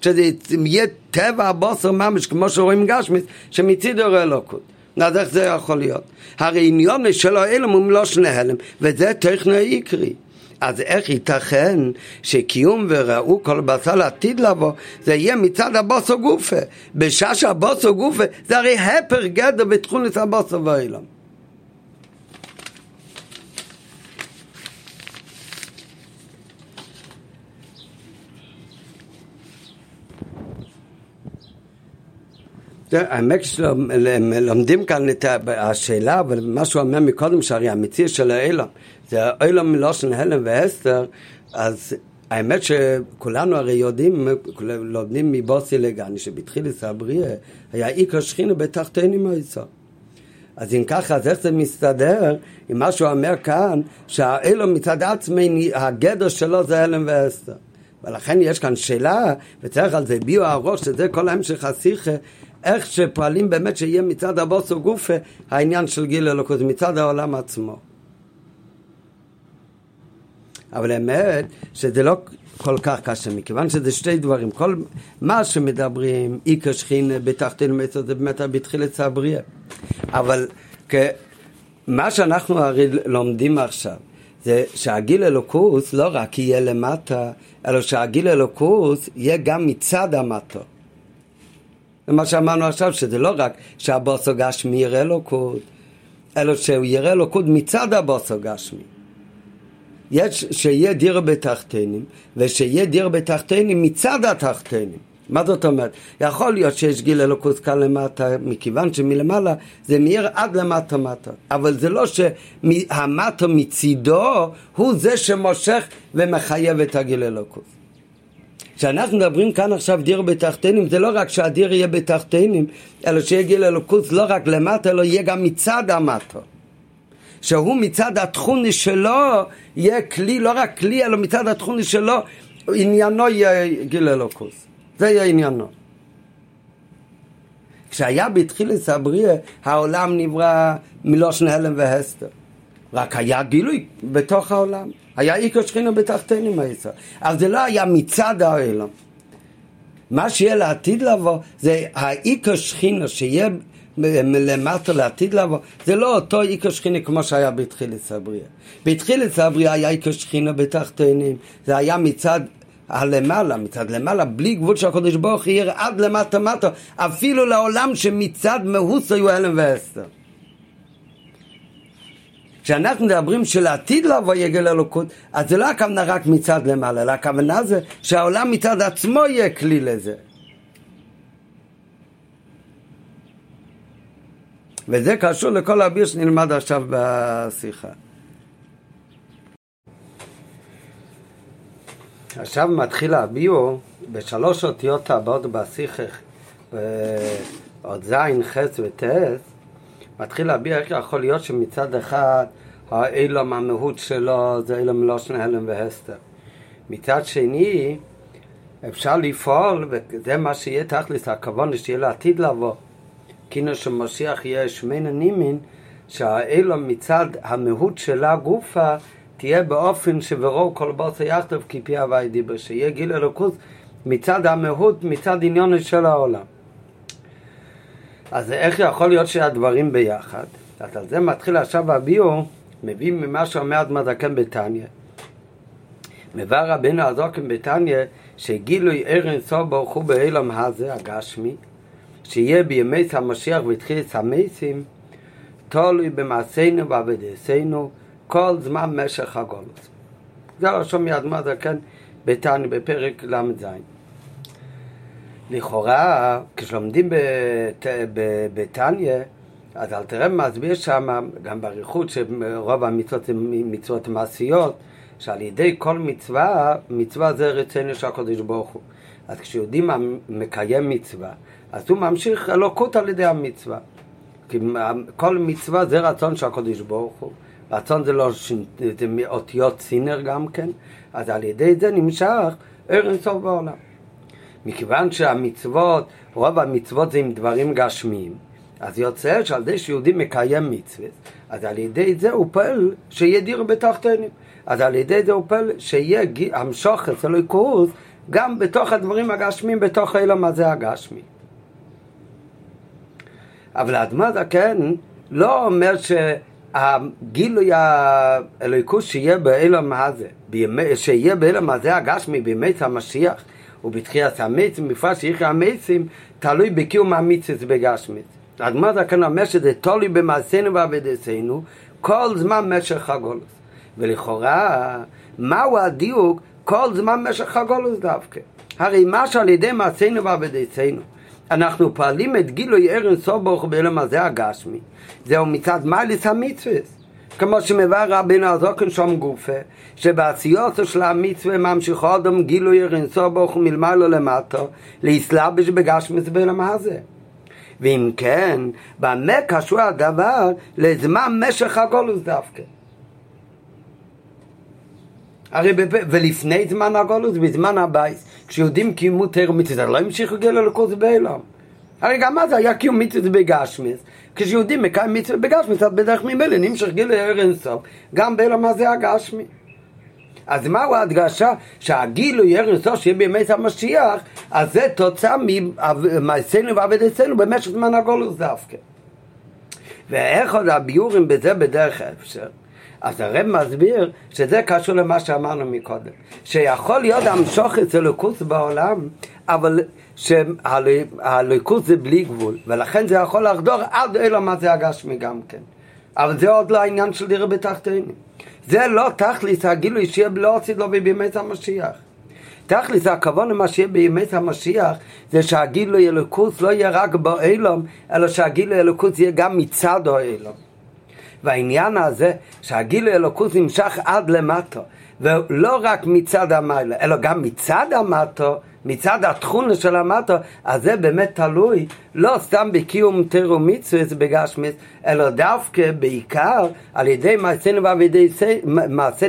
שזה יהיה טבע הבוסר ממש, כמו שרואים גשמיס, שמצידו אלוקות. אז איך זה יכול להיות? הרי עניון שלו אילום הוא לא שני הלם, וזה טכנו עיקרי. אז איך ייתכן שקיום וראו כל בשר לעתיד לבוא, זה יהיה מצד הבוסו גופה. בשעה שהבוסו גופה זה הרי הפר גדר בתכונת הבוסו ואילום. האמת שלומדים כאן את השאלה, אבל מה שהוא אומר מקודם, שהרי המציע של האילם, זה האילם מלושן הלם והסתר, אז האמת שכולנו הרי יודעים, לומדים מבוסי לגני, שבתחילת הבריאה היה עיקר שכינה בתחתינים היצור. אז אם ככה, אז איך זה מסתדר עם מה שהוא אומר כאן, שהאלו מצד עצמי, הגדר שלו זה הלם ואסתר. ולכן יש כאן שאלה, וצריך על זה הביאו הראש, שזה כל ההמשך השיחה, איך שפועלים באמת שיהיה מצד הבוסו גופה העניין של גיל אלוקות, מצד העולם עצמו. אבל האמת שזה לא כל כך קשה, מכיוון שזה שתי דברים. כל מה שמדברים, איקר שכין בתחתינו מצד זה באמת בתחילת הבריאה. אבל מה שאנחנו הרי לומדים עכשיו, זה שהגיל אלוקוס לא רק יהיה למטה, אלא שהגיל אלוקוס יהיה גם מצד המטה. זה מה שאמרנו עכשיו, שזה לא רק שהבוסו גשמי יראה אלוקות, אלא שהוא יראה אלוקות מצד הבוסו גשמי. יש שיהיה דיר בתחתינים, ושיהיה דיר בתחתינים מצד התחתינים. מה זאת אומרת? יכול להיות שיש גיל אלוקוס כאן למטה, מכיוון שמלמעלה זה מאיר עד למטה מטה. אבל זה לא שהמטה מצידו הוא זה שמושך ומחייב את הגיל אלוקוס. כשאנחנו מדברים כאן עכשיו דיר בתחתינים, זה לא רק שהדיר יהיה בתחתינים, אלא שיהיה גיל אלוקוס לא רק למטה, אלא יהיה גם מצד המטה. שהוא מצד התכוני שלו יהיה כלי, לא רק כלי, אלא מצד התכוני שלו, עניינו יהיה גיל אלוקוס. זה יהיה עניינו. כשהיה בתחילת הבריאה, העולם נברא מלושן הלם והסתר. רק היה גילוי בתוך העולם. היה איקר שכינה בתחתינים היצר. אז זה לא היה מצד העולם. מה שיהיה לעתיד לבוא זה האיקר שכינה שיהיה מלמטה לעתיד לבוא, זה לא אותו איקר שכינה כמו שהיה בתחילת הבריאה. בתחילת הבריאה היה איקר שכינה בתחתינים, זה היה מצד הלמעלה, מצד למעלה, בלי גבול של הקדוש ברוך הוא, עד למטה מטה, אפילו לעולם שמצד מהוס היו הלם ואסתר. כשאנחנו מדברים שלעתיד לבוא יגל אלוקות, אז זה לא הכוונה רק מצד למעלה, אלא הכוונה זה שהעולם מצד עצמו יהיה כלי לזה. וזה קשור לכל האביר שנלמד עכשיו בשיחה. עכשיו מתחיל הביאו בשלוש אותיות הבאות בשיחה, עוד ז', ח' וט', מתחיל להביע איך יכול להיות שמצד אחד האילום המהות שלו זה אילום מלושן הלם והסתר. מצד שני, אפשר לפעול, וזה מה שיהיה תכלס, הכוון שיהיה לעתיד לבוא. כאילו שמשיח יהיה שמנה נימין, שהאילום מצד המהות שלה גופה תהיה באופן שברוב כל בוסר יכתוב כפי הווי דיבר, שיהיה גיל אלוקות מצד המהות, מצד עניון של העולם. אז איך יכול להיות שהדברים ביחד? אז על זה מתחיל עכשיו הביאו, מביא ממה שאומר אדמה זקן בתניא. מביא רבינו הזוקן בתניא, שגילוי ערן סוף ברוך הוא באילם הזה, הגשמי, שיהיה בימי המשיח והתחילת המסים, תלוי במעשינו ועבודתנו כל זמן משך הגולוס. זה לשון מאדמה זקן בתניא בפרק ל"ז. לכאורה, כשלומדים בתניא, אז אלתרעב מסביר שם, גם באריכות, שרוב המצוות הן מצוות מעשיות, שעל ידי כל מצווה, מצווה זה רצונו של הקדוש ברוך הוא. אז כשיהודי מקיים מצווה, אז הוא ממשיך אלוקות על ידי המצווה. כי כל מצווה זה רצון של הקדוש ברוך הוא. רצון זה לא, זה מאותיות סינר גם כן, אז על ידי זה נמשך ערן סוף בעולם. מכיוון שהמצוות, רוב המצוות זה עם דברים גשמיים, אז יוצא שעל ידי שיהודי מקיים מצוות, אז על ידי זה הוא פועל שיהיה דיר בתחתינים. אז על ידי זה הוא פועל שיהיה המשוך אצלו קורס גם בתוך הדברים הגשמיים, בתוך האילם הזה הגשמי. אבל האדמה זקן לא אומר שהגילוי האלוהיקוס שיהיה באילם הזה, שיהיה באילם הזה הגשמי בימי המשיח, ובתחיית המצים, בפרט שיחי המצים, תלוי בקיום המצווה בגשמית. הגמרא כאן אומר שזה תלוי במעשינו ועבודתנו כל זמן משך הגולוס. ולכאורה, מהו הדיוק כל זמן משך הגולוס דווקא? הרי מה שעל ידי מעשינו ועבודתנו, אנחנו פועלים את גילוי ערן סובוך בעולם הזה הגשמי. זהו מצד מייליס המצווה. כמו שמבאר רבינו הזוקן שום גופה, שבעשיות של המצווה ממשיכו אדם גילוי ערן סובוך מלמעלה למטה, להסלבש בגשמיס בעולם הזה. ואם כן, במה קשור הדבר לזמן משך הגולוס דווקא? הרי בפ... ולפני זמן הגולוס, בזמן הבייס, כשיהודים קיימו תורה ומצוות, לא המשיכו גילוי אלוקוס בעולם. הרי גם אז היה קיום מצווה בגשמיס. כשיהודים מקיים מצווה בגשמיס, אז בדרך ממילא נמשך גילוי אינסוף, גם בעולם הזה הגשמי. אז מהו ההדגשה? שהגילוי אינסוף שיהיה בימי המשיח, אז זה תוצאה ממעשינו ועבודתנו במשך זמן הגולוס דווקא. ואחד הביאורים בזה בדרך האפשר? אז הרב מסביר שזה קשור למה שאמרנו מקודם, שיכול להיות המשוך אצל לקוס בעולם, אבל שהליכוס זה בלי גבול, ולכן זה יכול לחדור עד אלו מה זה הגשמי גם כן. אבל זה עוד לא העניין של דירה בתחתינו. זה לא תכלס הגילוי שיהיה לא עשית לו בימי המשיח. תכלס הכבוד למה שיהיה בימי המשיח זה שהגילוי אלוקוס לא יהיה רק באילום, אלא שהגילוי אלוקוס יהיה גם מצד האילום. והעניין הזה שהגילוי אלוקות נמשך עד למטו ולא רק מצד המעלה אלא גם מצד המטו מצד התכונה של המטו אז זה באמת תלוי לא סתם בקיום תירו מצווה בגשמיס אלא דווקא בעיקר על ידי מעשינו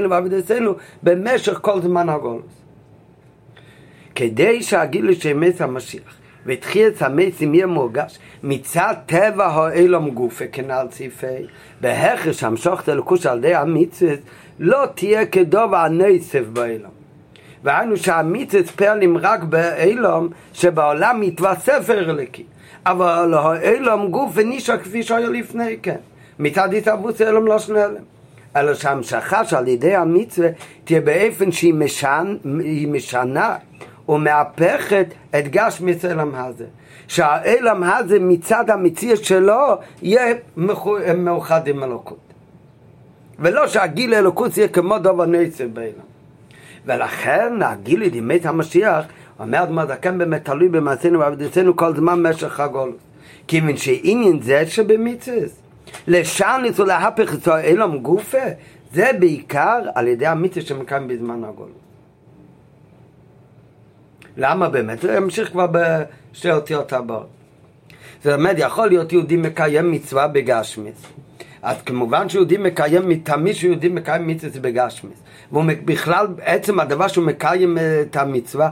ועבדינו במשך כל זמן הגולוס. כדי שהגילוי של מס המשיח ותחיית המסים יהיה מורגש מצד טבע האילום גופה כנ"ל ציפי בהכרש המשוכת אלוקוש על ידי המצווה לא תהיה כדוב הנסף באילום והיינו שהמצווה פועלים רק באילום שבעולם מתווסף אלוקי אבל האילום גוף ונישה כפי שהיה לפני כן מצד התאבוס אילום לא שנלם אלא שהמשכה שעל ידי המצווה תהיה באופן שהיא משנה, משנה ומהפכת את גשמיס אלם הזה. שהאלם הזה מצד המציע שלו יהיה מאוחד עם אלוקות. ולא שהגיל אלוקות יהיה כמו דובר נסר באלם. ולכן הגיל ידימת המשיח אומר אדמה זקן באמת תלוי במעשינו ועבדתנו כל זמן משך הגולוס. כיוון שעניין זה שבמצווה לשעניס ולהפך את האלם גופה זה בעיקר על ידי המצווה שמקיים בזמן הגולוס. למה באמת? זה ימשיך כבר בשתי אותיות הבאות. זה באמת יכול להיות יהודי מקיים מצווה בגשמיס. אז כמובן שיהודי מקיים, תמיד שיהודי מקיים מצווה בגשמיס. והוא בכלל, עצם הדבר שהוא מקיים את המצווה,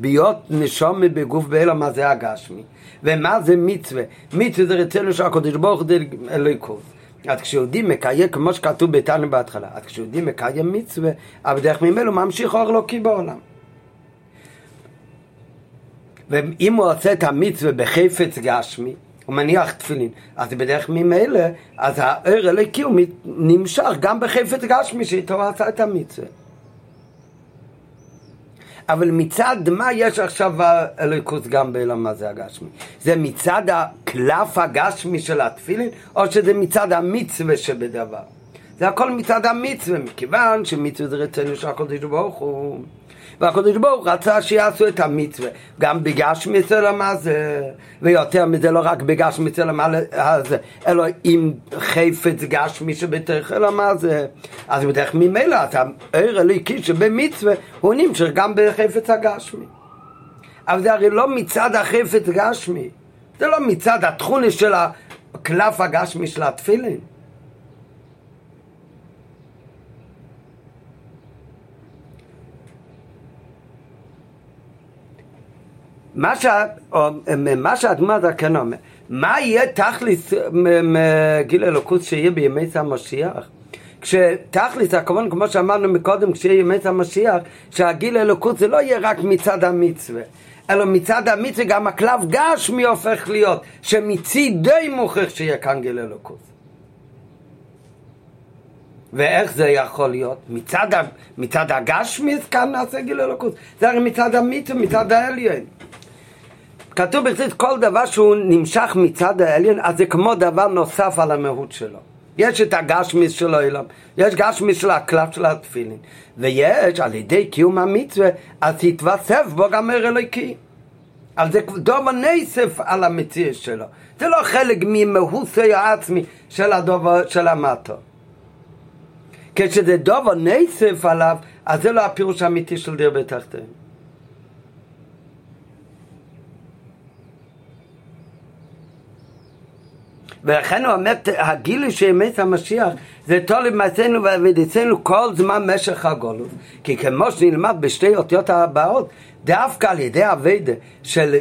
בהיות נשום בגוף באלו, מה זה הגשמי. ומה זה מצווה? מצווה זה רצינו שהקדוש ברוך הוא אלוהיקוס. אז כשיהודי מקיים, כמו שכתוב ביתנו בהתחלה, אז כשיהודי מקיים מצווה, אבל דרך ממנו ממשיך אור אלוקי בעולם. ואם הוא עושה את המצווה בחפץ גשמי, הוא מניח תפילין, אז בדרך ממילא, אז הער אלוקי הוא נמשך גם בחפץ גשמי שאיתו עשה את המצווה. אבל מצד מה יש עכשיו אלוקות גם בעולם הזה הגשמי? זה מצד הקלף הגשמי של התפילין, או שזה מצד המצווה שבדבר? זה הכל מצד המצווה, מכיוון שמצווה זה רצינו שהקודש ברוך הוא והקדוש ברוך רצה שיעשו את המצווה. גם בגש מצלם הזה ויותר מזה לא רק בגש מצלם הזה אלא עם חפץ גש מי שבתוך אלם הזה אז בדרך ממילא אז העיר הליקי שבמצווה הוא נמשך גם בחפץ הגשמי אבל זה הרי לא מצד החפץ גשמי זה לא מצד התכונה של הקלף הגשמי של התפילין מה, שה, או, כן אומר, מה יהיה תכלס גיל אלוקות שיהיה בימי המשיח? כשתכלס, הכוון, כמו שאמרנו מקודם, כשיהיה ימי המשיח, שהגיל אלוקות זה לא יהיה רק מצד המצווה, אלא מצד המצווה גם הכלב גשמי הופך להיות, שמצידי מוכיח שיהיה כאן גיל אלוקות. ואיך זה יכול להיות? מצד, מצד הגשמי כאן נעשה גיל אלוקות. זה הרי מצד המצווה, מצד העליון. כתוב בחסיד כל דבר שהוא נמשך מצד העליון, אז זה כמו דבר נוסף על המהות שלו. יש את הגשמיס של העולם, יש גשמיס של הקלף של התפילין, ויש על ידי קיום המצווה, אז יתווסף בו גם ער אלוקי. על זה דובר נסף על המציאות שלו. זה לא חלק ממהוסי העצמי של הדובר של המטו. כשזה דובר נסף עליו, אז זה לא הפירוש האמיתי של דיר בתחתיהם. ולכן הוא אומר, הגילוי של אמת המשיח זה תולי מעשינו ועבדתנו כל זמן משך הגולות. כי כמו שנלמד בשתי אותיות הבאות, דווקא על ידי אביידה של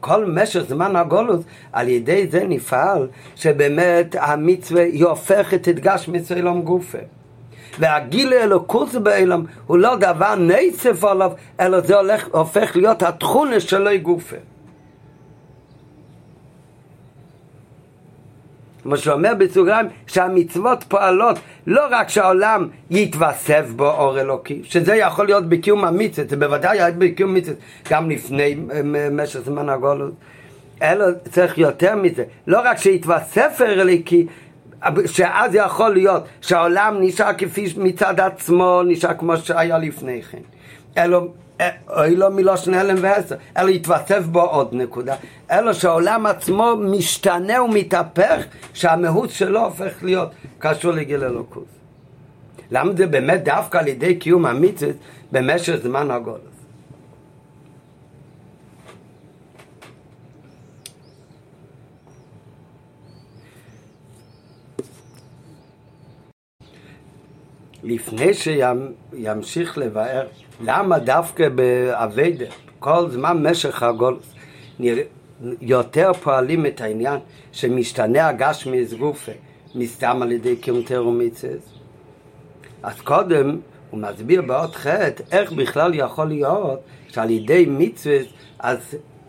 כל משך זמן הגולות, על ידי זה נפעל שבאמת המצווה היא הופכת את גש מצווה אלום גופה. והגיל אלוקות באילם הוא לא דבר נצף עליו, אלא זה הולך, הופך להיות התכונה שלו גופה. כמו שאומר בסוגריים, שהמצוות פועלות לא רק שהעולם יתווסף בו אור אלוקי, שזה יכול להיות בקיום המצוות, זה בוודאי היה בקיום מצוות גם לפני משך זמן הגולות, אלא צריך יותר מזה, לא רק שיתווסף אור אלוקי, שאז יכול להיות שהעולם נשאר כפי מצד עצמו, נשאר כמו שהיה לפני כן, אלא אוי לו מלושן הלם ועשר, אלא יתווסף בו עוד נקודה, אלא שהעולם עצמו משתנה ומתהפך, שהמהות שלו הופך להיות קשור לגיל אלוקות. למה זה באמת דווקא על ידי קיום המצוות במשך זמן הגולת? לפני שימשיך לבאר למה דווקא באביידה, כל זמן משך הגולוס, יותר פועלים את העניין שמשתנה הגש גופה, מסתם על ידי קיום תרומיצס? אז קודם הוא מסביר באות חטא איך בכלל יכול להיות שעל ידי מצווה אז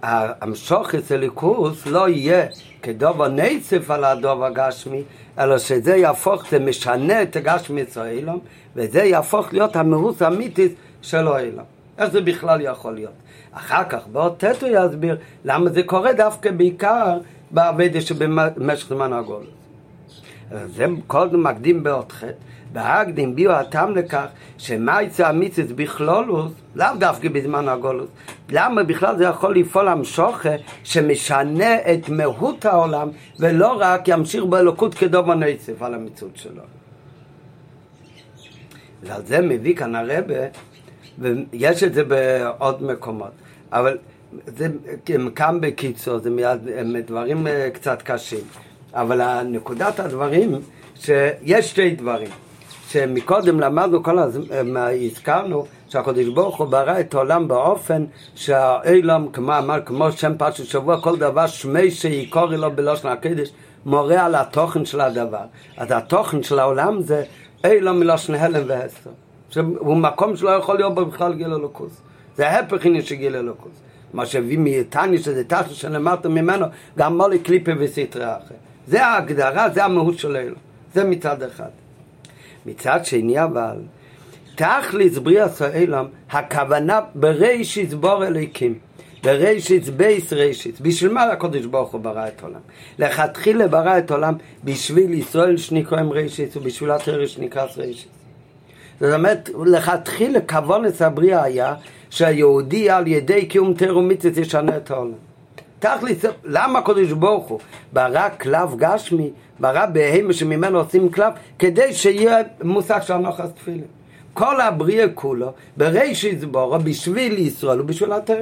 המשוכס הליכוס לא יהיה כדובר נצף על הדובר גשמי, אלא שזה יהפוך, זה משנה את הגשמי אצל אילום, וזה יהפוך להיות המהות האמיתית של האילום. איך זה בכלל יכול להיות? אחר כך בעוד ט' הוא יסביר למה זה קורה דווקא בעיקר בעבדה שבמשך זמן הגול. זה קודם מקדים בעוד חטא. בהקדים ביו הטעם לכך שמה יצא המיצוס בכלולוס, לאו דווקא בזמן הגולוס, למה בכלל זה יכול לפעול המשוכה שמשנה את מהות העולם ולא רק ימשיך באלוקות כדובר נצף על המציאות שלו. ועל זה מביא כאן הרבה, ויש את זה בעוד מקומות, אבל זה כאן בקיצור, זה מיד, דברים אה, קצת קשים, אבל נקודת הדברים שיש שתי דברים. שמקודם למדנו כל הזמן, הזכרנו שהקדוש ברוך הוא ברא את העולם באופן שהאילום, כמו אמר, כמו שם פרשת שבוע, כל דבר שמי שיקורי לו בלושן הקדש, מורה על התוכן של הדבר. אז התוכן של העולם זה אילום מלושן הלם והסר. שהוא מקום שלא יכול להיות בו בכלל גיל אלוקוס. זה ההפך הנה של גיל אלוקוס. מה שהביא מאיתני שזה תחת שלמדת ממנו, גם מולי קליפה וסטרה אחר. זה ההגדרה, זה המהות של אילום. זה מצד אחד. מצד שני אבל, תכלס בריאס העולם, הכוונה בראשית בור אליקים. בראשית בייס ראשית. בשביל מה הקודש ברוך הוא ברא את העולם? לכתחילה ברא את העולם בשביל ישראל שנקראים ראשית ובשביל התרא שנקרא ראשית. זאת אומרת, לכתחילה כוונס הבריאה היה שהיהודי על ידי קיום תרא ומצוות ישנה את העולם. תכלס, למה הקדוש ברוך הוא ברא כלב גשמי, ברא בהמה שממנו עושים כלב, כדי שיהיה מושג של נוחס תפילין. כל הבריאה כולו, בראשית בורו, בשביל ישראל ובשביל התרא.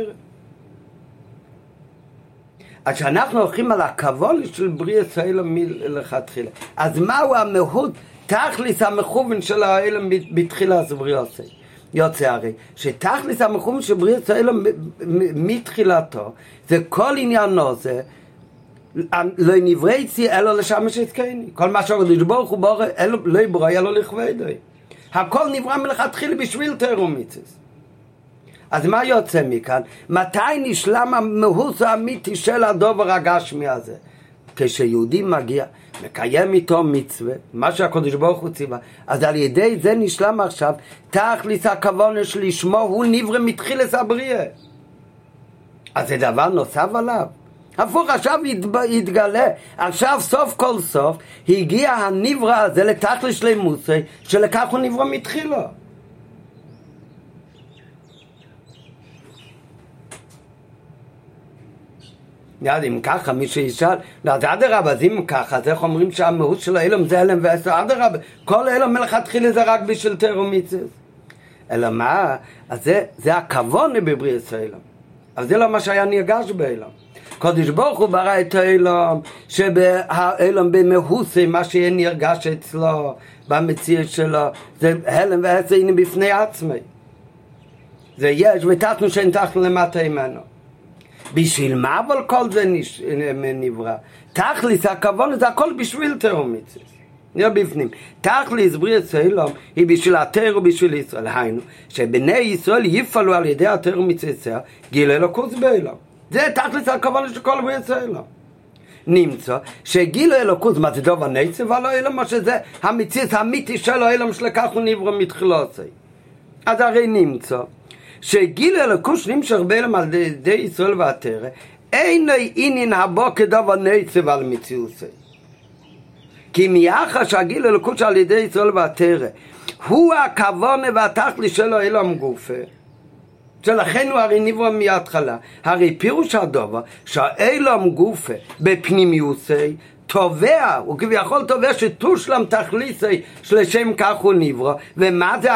אז כשאנחנו הולכים על הכבוד של בריאה ישראל מלכתחילה, אז מהו המהות, תכלס המכוון של האלה בתחילה זה בריאה ישראל? יוצא הרי שתכלס המכוון של בריאה ישראל מתחילתו זה כל עניינו זה לא נבריצי אלא לשמש את כל מה שהקדוש ברוך הוא בורא לא יברא אלא לכבדי הכל נברא מלכתחילה בשביל תירומיצס אז מה יוצא מכאן? מתי נשלם המהות האמיתי של הדובר הגשמי הזה? כשיהודי מגיע, מקיים איתו מצווה, מה שהקדוש ברוך הוא ציווה, אז על ידי זה נשלם עכשיו תכליס הכוונה שלשמו הוא נברא מתחילס הבריאה. אז זה דבר נוסף עליו. הפוך, עכשיו יתגלה, עכשיו סוף כל סוף הגיע הנברא הזה לתכלס שלמוסי, שלכך הוא נברא מתחילו. יד, אם ככה מישהו ישאל, לא, אז אדרבה, אז אם ככה, אז איך אומרים שהמהות של האילום זה הלם ועשר, אדרבה, כל אילום מלכתחילה זה רק בשביל מצווה. אלא מה? אז זה, זה הכבוד בבריאת האילום. אז זה לא מה שהיה נרגש באילום. קודש ברוך הוא ברא את האילום, שבאילום במהוסי, מה שיהיה נרגש אצלו, במציאות שלו, זה הלם ועשר הנה בפני עצמי. זה יש, ותתנו שאין תחנו למטה ממנו. בשביל מה אבל כל זה נש... נברא? תכלס, הכוון זה הכל בשביל תאומיצס. נראה בפנים. תכלס בריאת סלום היא בשביל התר ובשביל ישראל. היינו, שבני ישראל יפעלו על ידי התר ומצצה גיל אלוקוס באלום. זה תכלס הכוון של כל בריאת סלום. נמצא שגיל אלוקוס מה זה דובר ניצב על האלום, מה שזה המציץ האמיתי של האלום שלקח הוא נברא מתחילת זה. אז הרי נמצא שגיל אלוקוס נמשך באלם על ידי ישראל והתרא, אין אינין הבו כדבר נצב על מציאוסי. כי מיחס שהגיל אלוקוס על ידי ישראל והתרא, הוא הכוונה והתכלי שלו אלם גופה. שלכן הוא הרי נברא מההתחלה. הרי פירוש הדובר שהאילם גופה בפנימיוסי תובע, הוא כביכול תובע שתושלם תכליסי שלשם כך הוא נברא. ומה זה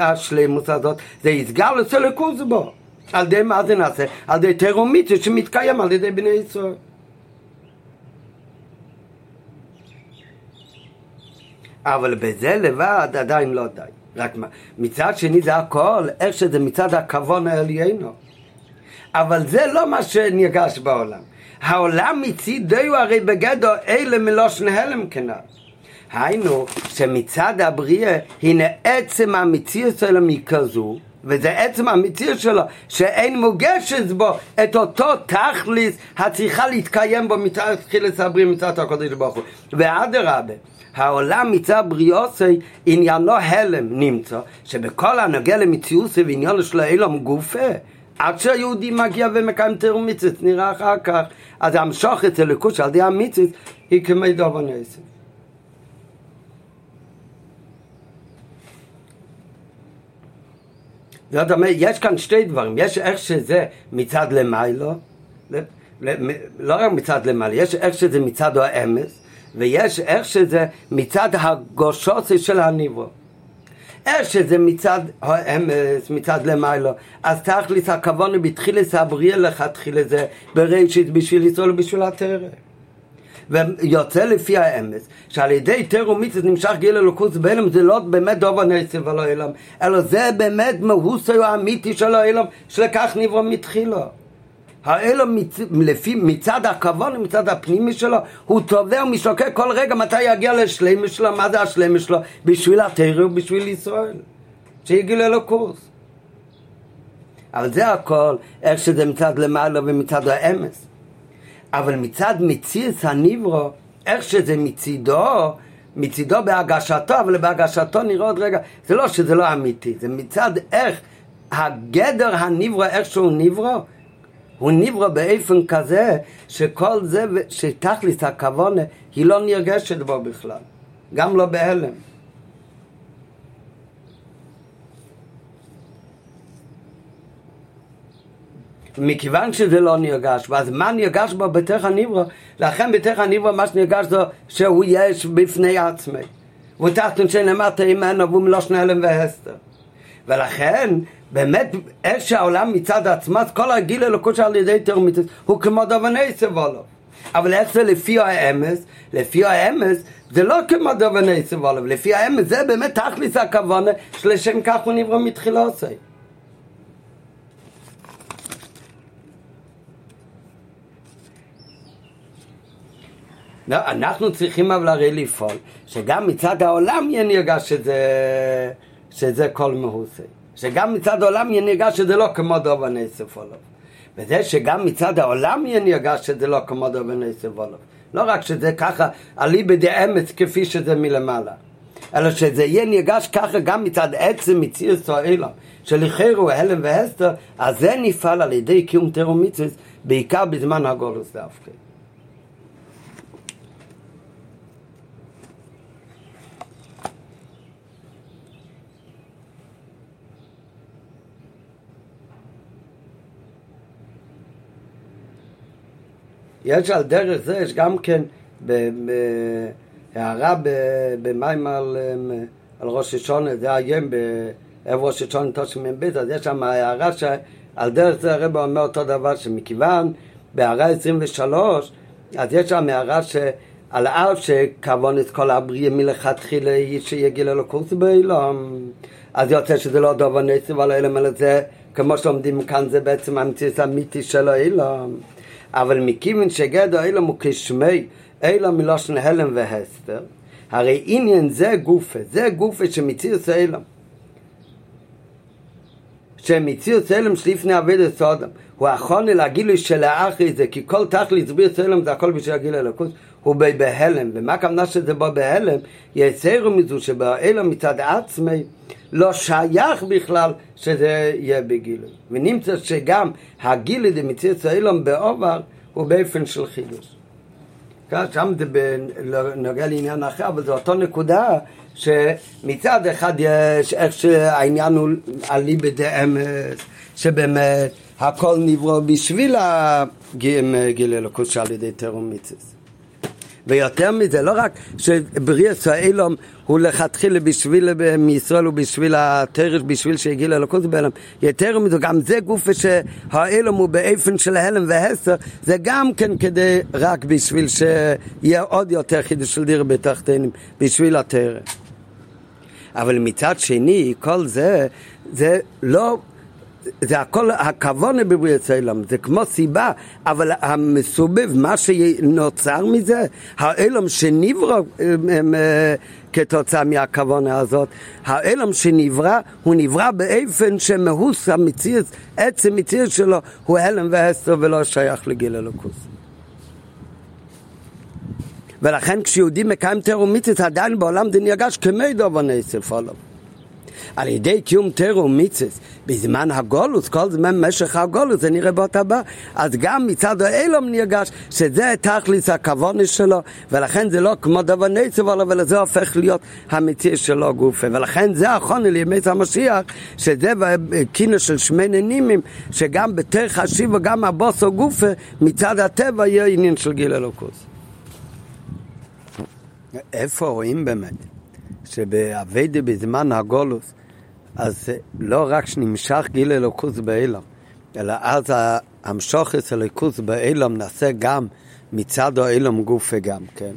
השלמוס הזאת? זה יסגר לסלקוס בו. על ידי מה זה נעשה? על ידי תרומיתו שמתקיים על ידי בני ישראל. אבל בזה לבד עדיין לא די. רק מה, מצד שני זה הכל, איך שזה מצד הכוון העליינו. אבל זה לא מה שנרגש בעולם. העולם מצידו הרי בגדו אלה מלושן הלם כנ"ל. היינו שמצד הבריאה הנה עצם המציאות שלו מכזו וזה עצם המציאות שלו שאין מוגשת בו את אותו תכליס הצריכה להתקיים בו מצד תחילת הבריאה מצד הקודש ברוך הוא ואדרבה העולם מצד בריאוסי עניינו הלם נמצא שבכל הנוגע למציאות ועניינו של האילום גופה עד שהיהודי מגיע ומקיים תיאור מצוות, נראה אחר כך. אז המשוך את הלקוש על ידי המצוות היא כמי דובר נסף. זאת אומרת, יש כאן שתי דברים, יש איך שזה מצד למיילו, לא רק מצד למיילו, יש איך שזה מצד האמס, ויש איך שזה מצד הגושוסי של הניבו. איך שזה מצד האמס, מצד למיילו, אז תכלס הכוונה בתחילת הבריאה לכתחילה זה בראשית בשביל ישראל ובשביל התרא. ויוצא לפי האמס, שעל ידי תר ומיצס נמשך גיל אלוקוס בהלם, זה לא באמת דובר נסף על העולם, אלא זה באמת מהוסו האמיתי של העולם, שלקח נברא מתחילו. האלו מצ... לפי, מצד הכוון ומצד הפנימי שלו, הוא תובע ומשוקק כל רגע מתי יגיע לשלמי שלו, מה זה השלמי שלו? בשביל התרא ובשביל ישראל. שיגיל אלוקוס. אבל זה הכל, איך שזה מצד למעלה ומצד האמס. אבל מצד מציץ הניברו, איך שזה מצידו, מצידו בהגשתו, אבל בהגשתו נראה עוד רגע, זה לא שזה לא אמיתי, זה מצד איך הגדר הניברו, איך שהוא ניברו, הוא נברא באופן כזה שכל זה, שתכלס הכוונה היא לא נרגשת בו בכלל, גם לא בהלם. מכיוון שזה לא נרגש, ואז מה נרגש בו בתך הניברו? לכן בתך הניברו מה שנרגש זה שהוא יש בפני עצמי. ותחתון שנאמרת ממנו והוא מלושן הלם והסתר. ולכן באמת, איך שהעולם מצד עצמו, כל הגיל אלוקות על ידי תרמיתוס, הוא כמו דבני סבולו. אבל איך זה לפי האמס? לפי האמס זה לא כמו דבני סבולו, לפי האמס זה באמת תכליס הכוונה שלשם כך הוא נברא מתחילה עושה. לא, אנחנו צריכים אבל הרי לפעול, שגם מצד העולם יהיה נרגש שזה, שזה כל מהוסי. שגם מצד העולם יהיה נרגש שזה לא כמו נסף עולו. וזה שגם מצד העולם יהיה נרגש שזה לא כמו נסף עולו. לא רק שזה ככה אליבא דאמץ כפי שזה מלמעלה. אלא שזה יהיה נרגש ככה גם מצד עצם מציר סועלה, שלכירו הלם והסתר, אז זה נפעל על ידי קיום מצווה, בעיקר בזמן הגולוס דווקא. יש על דרך זה, יש גם כן הערה במים על, על ראש השונה, זה היום בערב ראש השונה בית, אז יש שם הערה שעל דרך זה הרב אומר אותו דבר, שמכיוון בהערה 23, אז יש שם הערה שעל אף שכוון את כל הבריאה מלכתחילה שיגיע ללוקוס באילום, אז יוצא שזה לא דובר נסי, אבל האילם אלא זה, כמו שלומדים כאן, זה בעצם המציאות האמיתי של האילום. אבל מכיוון שגדר אילם הוא כשמי אילם מלושן הלם והסתר, הרי עניין זה גופה, זה גופה שמציאות האילם. שמציאות האילם שלפני אבד סודם, הוא הכונה לגילוי של האחרי זה, כי כל תכלית סביר סלם זה הכל בשביל הגיל אלוקות, הוא בהלם, ומה הכוונה שזה בא בהלם? יצרו מזו שבאילם מצד עצמי לא שייך בכלל שזה יהיה בגילוי. ונמצא שגם הגילוי דמציאות האילם בעובר הוא באופן של חידוש. שם זה נוגע לעניין אחר, אבל זו אותו נקודה שמצד אחד יש איך שהעניין הוא אליבא דאמס, שבאמת הכל נברא בשביל הגיל אלוקות שעל ידי תרומיצס. ויותר מזה, לא רק שבריאס האילום הוא לכתחילה בשביל מישראל ובשביל התרש, בשביל שיגיע לאלוקות בעלם, יותר מזה, גם זה גוף שהאילום הוא באופן של הלם והסר, זה גם כן כדי, רק בשביל שיהיה עוד יותר חידוש של דיר בתחתינים, בשביל התרש. אבל מצד שני, כל זה, זה לא זה הכל הכוונה בבריאת העולם, זה כמו סיבה, אבל המסובב, מה שנוצר מזה, העולם שנברא אה, כתוצאה מהכוונה הזאת, העולם שנברא, הוא נברא באופן שמהוס המציאות, עצם מציאות שלו, הוא הלם והסתר ולא שייך לגיל אלוקוס. ולכן כשיהודי מקיים תרומיתית עדיין בעולם זה נרגש כמי דובר נסף עליו. על ידי קיום תרו מיצס בזמן הגולוס, כל זמן משך הגולוס, זה נראה באות הבא. אז גם מצד האלום נרגש שזה תכליס הכוונה שלו, ולכן זה לא כמו דבר ניצב עליו, אלא זה הופך להיות המציע שלו גופה. ולכן זה החונה לימי המשיח, שזה קינו של שמני נימים, שגם בתר חשיב וגם הבוסו גופה, מצד הטבע יהיה עניין של גיל אלוקוס. איפה רואים באמת? שבאביידה בזמן הגולוס אז לא רק שנמשך גיל אלוקוס באילם, אלא אז המשוך את אלוקוס באילם נעשה גם מצד האילם גוף וגם, כן?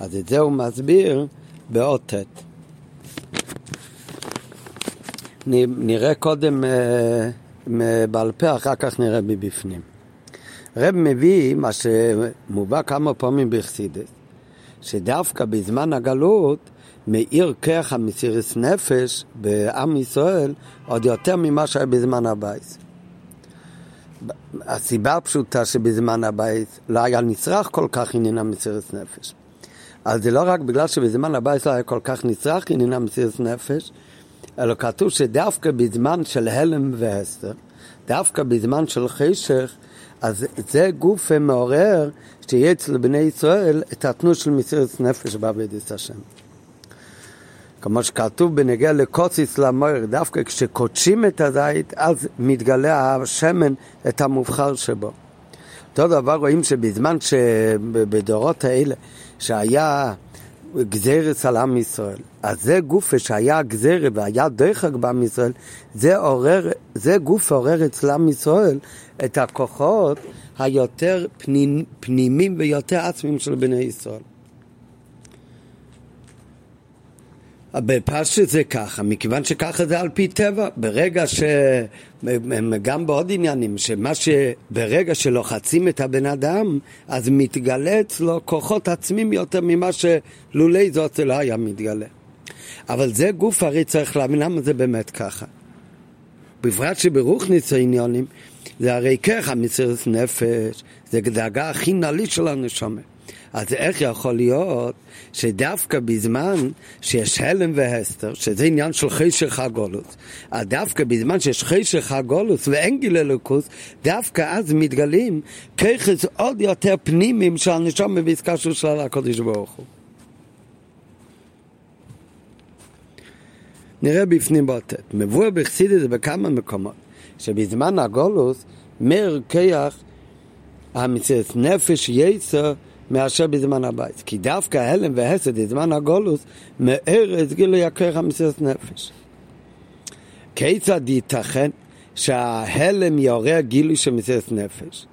אז את זה הוא מסביר באות ט'. נראה קודם uh, בעל פה, אחר כך נראה מבפנים. רב מביא מה שמובא כמה פעמים בחסידס, שדווקא בזמן הגלות מאיר כרך המסירת נפש בעם ישראל עוד יותר ממה שהיה בזמן הבית. הסיבה הפשוטה שבזמן הבית לא היה נצרך כל כך עניין המסירת נפש. אז זה לא רק בגלל שבזמן הבית לא היה כל כך נצרך עניין המסירת נפש, אלא כתוב שדווקא בזמן של הלם והסתר, דווקא בזמן של חשך, אז זה גוף מעורר שיהיה אצל בני ישראל את התנוש של מסירת נפש בעבודת השם. כמו שכתוב בנגיע לקוציס למויר, דווקא כשקודשים את הזית, אז מתגלה השמן, את המובחר שבו. אותו דבר רואים שבזמן שבדורות האלה, שהיה גזירס על עם ישראל, אז זה גופה שהיה גזירה והיה דחק בעם ישראל, זה, עורר, זה גוף עורר אצל עם ישראל את הכוחות היותר פנימיים ויותר עצמיים של בני ישראל. בפשט זה ככה, מכיוון שככה זה על פי טבע, ברגע ש... גם בעוד עניינים, שמה שברגע שלוחצים את הבן אדם, אז מתגלה אצלו כוחות עצמים יותר ממה שלולי זאת זה לא היה מתגלה. אבל זה גוף הרי צריך להבין למה זה באמת ככה. בפרט שברוכניץ העניונים, זה הרי ככה מסירת נפש, זה דאגה הכי נלית של הנשמה. אז איך יכול להיות שדווקא בזמן שיש הלם והסתר, שזה עניין של חשך הגולוס, אז דווקא בזמן שיש חשך הגולוס ואין גיל אלוקוס, דווקא אז מתגלים ככס עוד יותר פנימיים של הנשום בעסקה של שלל הקודש ברוך הוא. נראה בפנים באותת. מבואר בחסידת זה בכמה מקומות, שבזמן הגולוס מאיר כיח המציאות נפש יצר מאשר בזמן הבית. כי דווקא הלם והסד בזמן הגולוס מאר את גילוי הכרך המציאות נפש. כיצד ייתכן שההלם יעורר גילוי של מציאות נפש?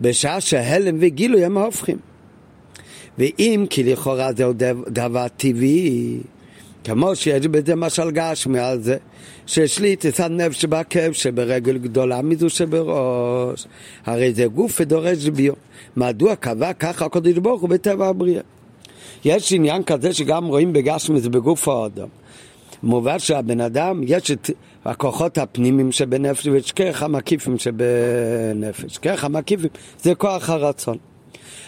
בשעה שההלם וגילוי הם ההופכים. ואם כי לכאורה זהו דבר טבעי, כמו שיש בזה משל גשמי על זה, שהשליט את הנפש בעקב שברגל גדולה מזו שבראש. הרי זה גוף ודורש ביו. מדוע קבע ככה הקדוש ברוך הוא בטבע הבריאה? יש עניין כזה שגם רואים בגשמי בגוף האדם. מובן שהבן אדם, יש את הכוחות הפנימיים שבנפש ויש כרך המקיפים שבנפש. כרך המקיפים זה כוח הרצון.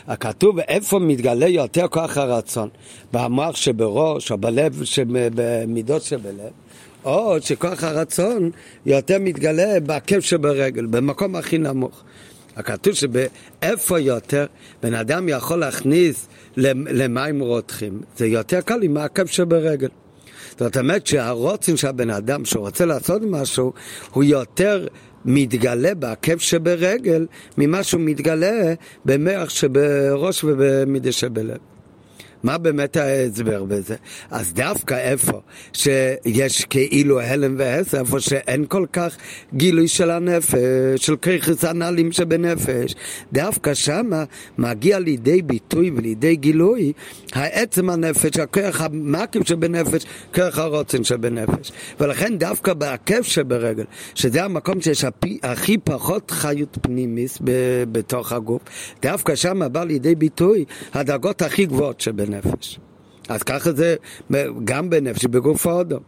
הכתוב איפה מתגלה יותר כוח הרצון, במוח שבראש או בלב, במידות שבלב, או שכוח הרצון יותר מתגלה בעקב שברגל, במקום הכי נמוך. הכתוב שבאיפה יותר בן אדם יכול להכניס למים רותחים, זה יותר קל עם העקב שברגל. זאת אומרת שהרוצן של הבן אדם שרוצה לעשות משהו הוא יותר מתגלה בעקב שברגל ממה שהוא מתגלה במח שבראש ובמידי שבלב. מה באמת ההסבר בזה? אז דווקא איפה שיש כאילו הלם והסר, איפה שאין כל כך גילוי של הנפש, של כריכס הנעלים שבנפש, דווקא שמה מגיע לידי ביטוי ולידי גילוי העצם הנפש, הכרך המקים שבנפש, כרך הרוצן שבנפש. ולכן דווקא בעקב שברגל, שזה המקום שיש הכי פחות חיות פנימיס בתוך הגוף, דווקא שמה בא לידי ביטוי הדרגות הכי גבוהות שבנפש. בנפש. אז ככה זה גם בנפש, בגוף האודו.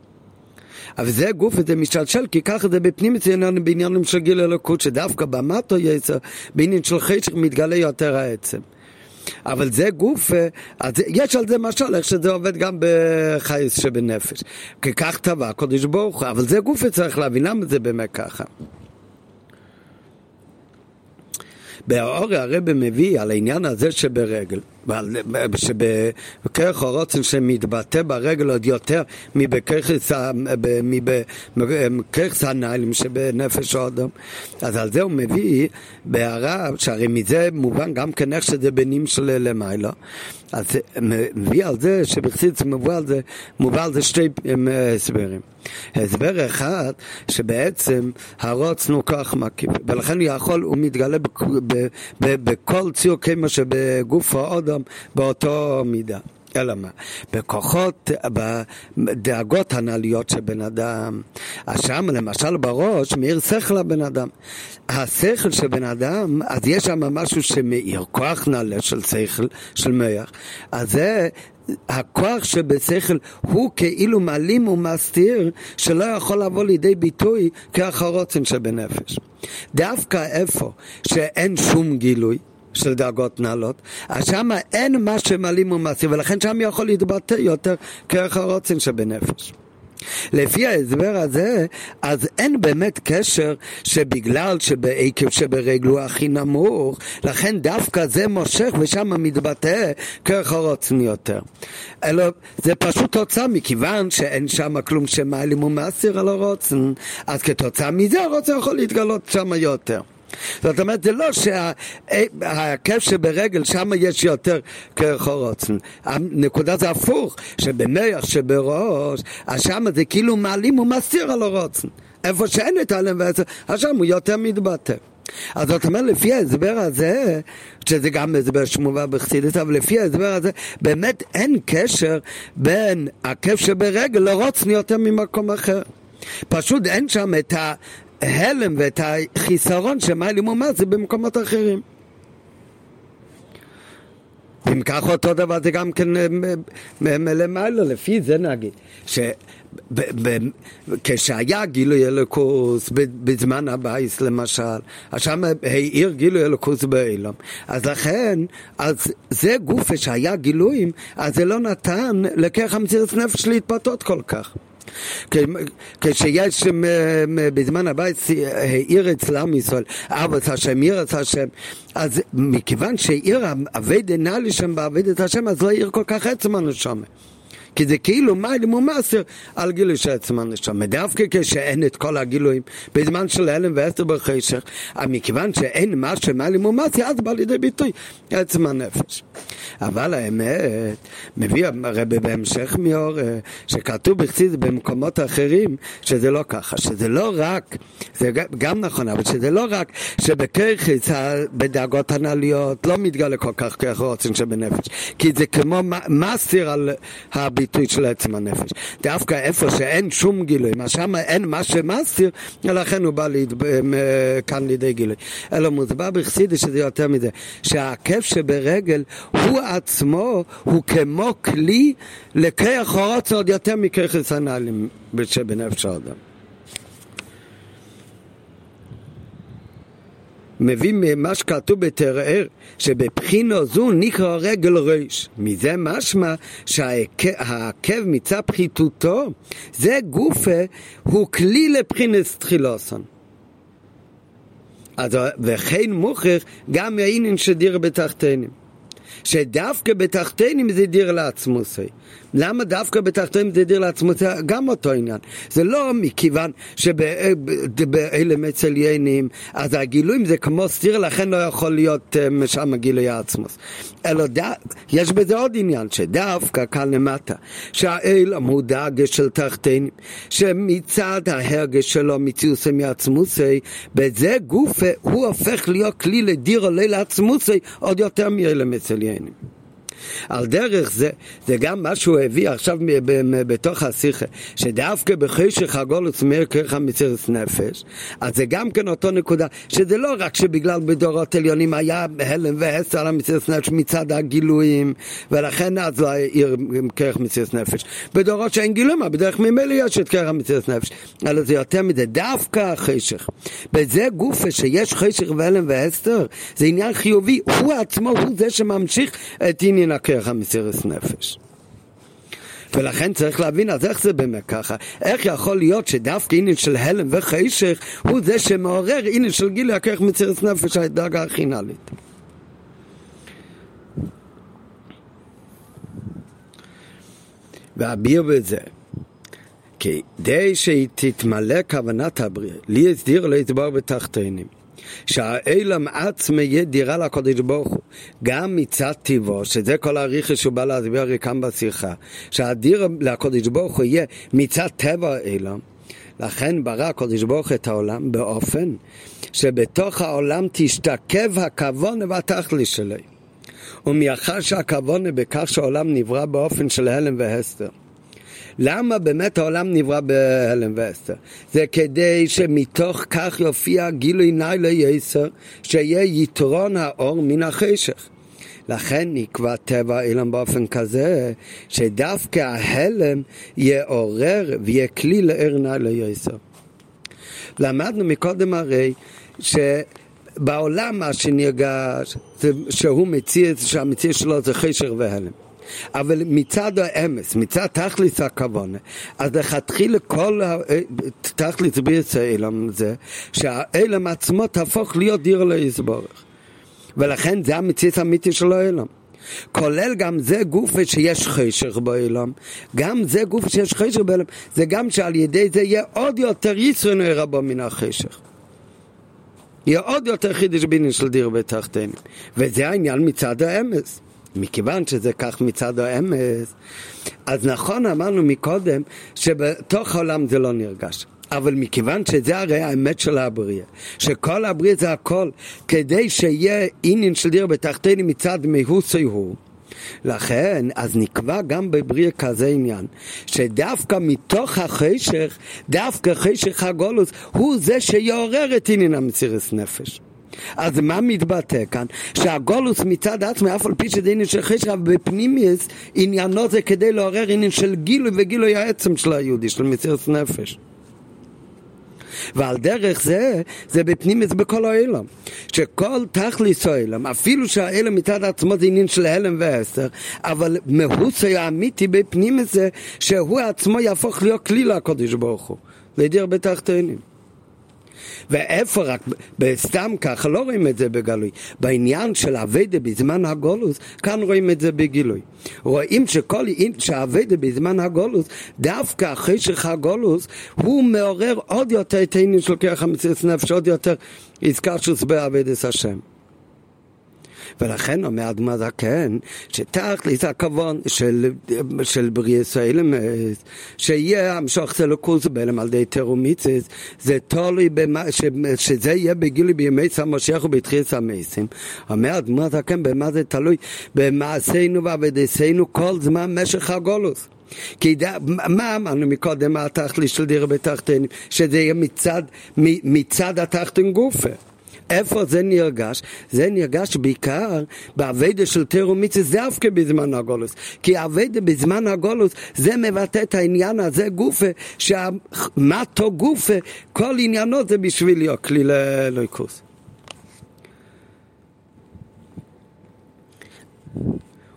אבל זה גוף וזה משתלשל, כי ככה זה בפנים אצלנו בעניינים של גיל אלוקות, שדווקא במטו יצר, בעניין של חשך מתגלה יותר העצם. אבל זה גוף, אז יש על זה משל, איך שזה עובד גם בחייס שבנפש. כי כך טבע הקודש ברוך הוא, אבל זה גוף וצריך להבין למה זה באמת ככה. באור הרב מביא על העניין הזה שברגל, שבכרך הרוצן שמתבטא ברגל עוד יותר מבכרך הנעלים שבנפש האדם. אז על זה הוא מביא בהערה, שהרי מזה מובן גם כן איך שזה בנים של למעלה. אז מביא על זה שבחסידס מובא על זה, מובא על זה שתי הסברים. הסבר אחד, שבעצם הרוצן הוא כוח מקיף, ולכן הוא יכול, הוא מתגלה בכל ציור כמו שבגוף האדם באותו מידה. אלא מה? בכוחות, בדאגות הנעליות של בן אדם. אז שם למשל בראש מאיר שכל לבן אדם. השכל של בן אדם, אז יש שם משהו שמאיר, כוח נעלה של שכל, של מח. אז זה הכוח שבשכל הוא כאילו מעלים ומסתיר שלא יכול לבוא לידי ביטוי כאחרוצן שבנפש. דווקא איפה שאין שום גילוי של דאגות נעלות, אז שם אין מה שמעלים ומסתיר ולכן שם יכול להתבטא יותר כאחרוצן שבנפש. לפי ההסבר הזה, אז אין באמת קשר שבגלל שבעקב שברגל הוא הכי נמוך, לכן דווקא זה מושך ושם מתבטא כרך הרוצן יותר. אלא זה פשוט תוצאה מכיוון שאין שם כלום שמעלים ומסיר על הרוצן, אז כתוצאה מזה הרוצן יכול להתגלות שם יותר. זאת אומרת, זה לא שהכיף שברגל, שם יש יותר כחורוצן. הנקודה זה הפוך, שבמח שבראש, אז שם זה כאילו מעלים ומסתיר על הרוצן. איפה שאין את הלם ועשר, אז שם הוא יותר מתבטא. אז זאת אומרת, לפי ההסבר הזה, שזה גם הסבר שמובא בחסידות, אבל לפי ההסבר הזה, באמת אין קשר בין הכיף שברגל לרוצן יותר ממקום אחר. פשוט אין שם את ההלם ואת החיסרון שמעלים זה במקומות אחרים. אם כך אותו דבר זה גם כן אה, מלמעלה, לפי זה נגיד, ש... כשהיה גילוי אלוקוס בזמן הבייס למשל, אז שם העיר גילוי אלוקוס באילם. אז לכן, אז זה גופה שהיה גילויים, אז זה לא נתן לכך המציאות נפש להתפתות כל כך. כשיש בזמן הבית העיר אצלם ישראל, אבוס השם, עיר השם, אז מכיוון שעיר אבי דנאלי שם בעבד את השם, אז לא העיר כל כך עצם הנשמה. כי זה כאילו מיילים ומסר על גילוי של עצם הנשמה. דווקא כשאין את כל הגילויים בזמן של הלם ואסתר בחשך, מכיוון שאין מה שמיילים ומסר, אז בא לידי ביטוי עצם הנפש. אבל האמת, מביא הרבי בהמשך מאור, שכתוב בחסיד במקומות אחרים, שזה לא ככה, שזה לא רק, זה גם נכון, אבל שזה לא רק שבקרחיס, בדאגות הנעליות, לא מתגלה כל כך כרך רוצן שבנפש, כי זה כמו מסתיר על הביטוי של עצם הנפש. דווקא איפה שאין שום גילוי, מה שם אין מה שמסתיר, לכן הוא בא ליד, כאן לידי גילוי. אלא מוסבר בחסידי שזה יותר מזה, שהעקב שברגל הוא עצמו, הוא כמו כלי לכרך אורות עוד יותר מכרך הנעלים שבנפש האדם. מביא ממה שכתוב בתרער, שבבחינו זו נקרא רגל ריש. מזה משמע שהעקב מצד פחיתותו, זה גופה, הוא כלי לבחינס תחילוסון. אז וכן מוכרח גם העניין שדיר בתחתינים. שדווקא בתחתינים זה דיר לעצמוסי. למה דווקא בתחתינים זה דיר לעצמוסי? גם אותו עניין. זה לא מכיוון שבאלה מצליינים, אז הגילויים זה כמו סתיר, לכן לא יכול להיות אה, שם גילוי העצמוס. אלא ד... יש בזה עוד עניין, שדווקא כאן למטה, שהאילם הוא דאגש של תחתינים, שמצד ההרגש שלו מציוסי מעצמוסי, בזה גופה הוא הופך להיות כלי לדיר עולה לעצמוסי עוד יותר מאלה מצליינים. על דרך זה, זה גם מה שהוא הביא עכשיו בתוך השיחה, שדווקא בחשך הגולוס מאיר כרך מצירס נפש, אז זה גם כן אותו נקודה, שזה לא רק שבגלל בדורות עליונים היה הלם והסר על המצירס נפש מצד הגילויים, ולכן אז לא העיר כרך מצירס נפש. בדורות שאין גילויים, בדרך ממילא יש את כרך מצירס נפש, אלא זה יותר מזה, דווקא החשך. בזה גופה שיש חשך והלם והסתר, זה עניין חיובי, הוא עצמו הוא זה שממשיך את עניין הכרך המסירת נפש. ולכן צריך להבין, אז איך זה באמת ככה? איך יכול להיות שדווקא עניין של הלם וחשך הוא זה שמעורר עניין של גילוי הכרך מסירת נפש הדרגה הכי נעלית? ואביר בזה כדי שהיא תתמלא כוונת הבריאה, לי הסדיר להתבור בתחתינים. שהאילם עצמי יהיה דירה לקודש ברוך הוא, גם מצד טיבו, שזה כל הריכש שהוא בא להסביר הרי כאן בשיחה, שהדיר לקודש ברוך הוא יהיה מצד טבע האילם, לכן ברא הקודש ברוך את העולם באופן שבתוך העולם תשתקף הכוונה והתכלי שלי. ומאחר שהכוונה בכך שהעולם נברא באופן של הלם והסתר. למה באמת העולם נברא בהלם ואסתר? זה כדי שמתוך כך יופיע גילוי נאי ליסר, שיהיה יתרון האור מן החשך. לכן נקבע טבע האילם באופן כזה, שדווקא ההלם יעורר ויהיה כלי לער נאי ליסר. למדנו מקודם הרי ש... בעולם מה שנרגש, שהוא מציא, שהמציא שלו זה חשך והלם. אבל מצד האמס, מצד תכלס הכוונה, אז לכתחילה כל תכלס בירס האילם זה, שהאילם עצמו תהפוך להיות דיר ליסבורך. ולכן זה המציץ האמיתי של האילם. כולל גם זה גוף שיש חשך באילם, גם זה גוף שיש חשך באילם, זה גם שעל ידי זה יהיה עוד יותר יצרנו רבו מן החשך. יהיה עוד יותר חידש ביני של דיר בתחתינו. וזה העניין מצד האמס. מכיוון שזה כך מצד האמס, אז נכון אמרנו מקודם שבתוך העולם זה לא נרגש. אבל מכיוון שזה הרי האמת של הבריאה, שכל הבריאה זה הכל, כדי שיהיה עניין של דיר בתחתינו מצד מהוסי הוא, לכן, אז נקבע גם בבריאה כזה עניין, שדווקא מתוך החשך, דווקא חשך הגולוס, הוא זה שיעורר את עניין המסירת נפש. אז מה מתבטא כאן? שהגולוס מצד עצמו, אף על פי שזה עניין של חשב בפנימיוס, עניינו זה כדי לעורר עניין של גילוי וגילוי העצם של היהודי, של מסירת נפש. ועל דרך זה, זה בפנימיוס בכל העולם. שכל תכליס העולם, אפילו שהעולם מצד עצמו זה עניין של הלם ועשר, אבל מהוס האמיתי בפנימיוס זה שהוא עצמו יהפוך להיות כלי לקודש ברוך הוא, לידי הרבה תחתינים. ואיפה רק, בסתם ככה לא רואים את זה בגלוי. בעניין של אביידה בזמן הגולוס, כאן רואים את זה בגילוי. רואים שכל, שאביידה בזמן הגולוס, דווקא אחרי שחגולוס, הוא מעורר עוד יותר את העניין של כרך המציאות נפש, עוד יותר יזכר באביידס השם. ולכן אומר אדמה זקן, שתכלס הכוון של, של בריאס האלמס, שיהיה המשוך צלוקוס באלם על ידי תרומיצס, זה תלוי במה, ש, שזה יהיה בגילי בימי המשיח ובתחילת המסים. אומר אדמה זקן, במה זה תלוי? במעשינו ועבדסינו כל זמן משך הגולוס. כי דה, מה אמרנו מקודם, מה התכלי של דירה בתחתינים? שזה יהיה מצד, מצד התחתן גופה. איפה זה נרגש? זה נרגש בעיקר באביידה של תירו מצווה דווקא בזמן הגולוס. כי אביידה בזמן הגולוס זה מבטא את העניין הזה גופה, שהמטו גופה, כל עניינו זה בשביל להיות כלי ללויקוס.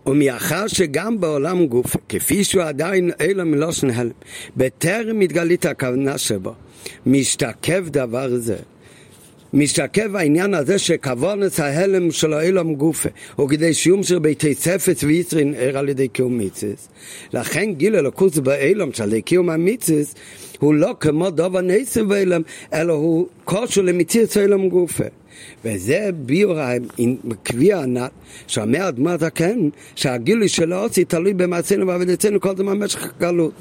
ומאחר שגם בעולם גוף, כפי שהוא עדיין אלו מלושן הלם, בטרם מתגלית הכוונה שבו, משתקף דבר זה. משתקף העניין הזה שכוונס ההלם של האילום גופה הוא כדי שיום של ביתי ספץ ויצרין ער על ידי קיום מיצס. לכן גיל אלוקוס באילום של קיום המיצס הוא לא כמו דובר נסים ואילום אלא הוא קושו למציץ האילום גופה. וזה ביור קביע ענת שאומר אדמה זקן שהגילוי של האוצי תלוי במעשינו ועבודתנו כל זמן במשך הגלות.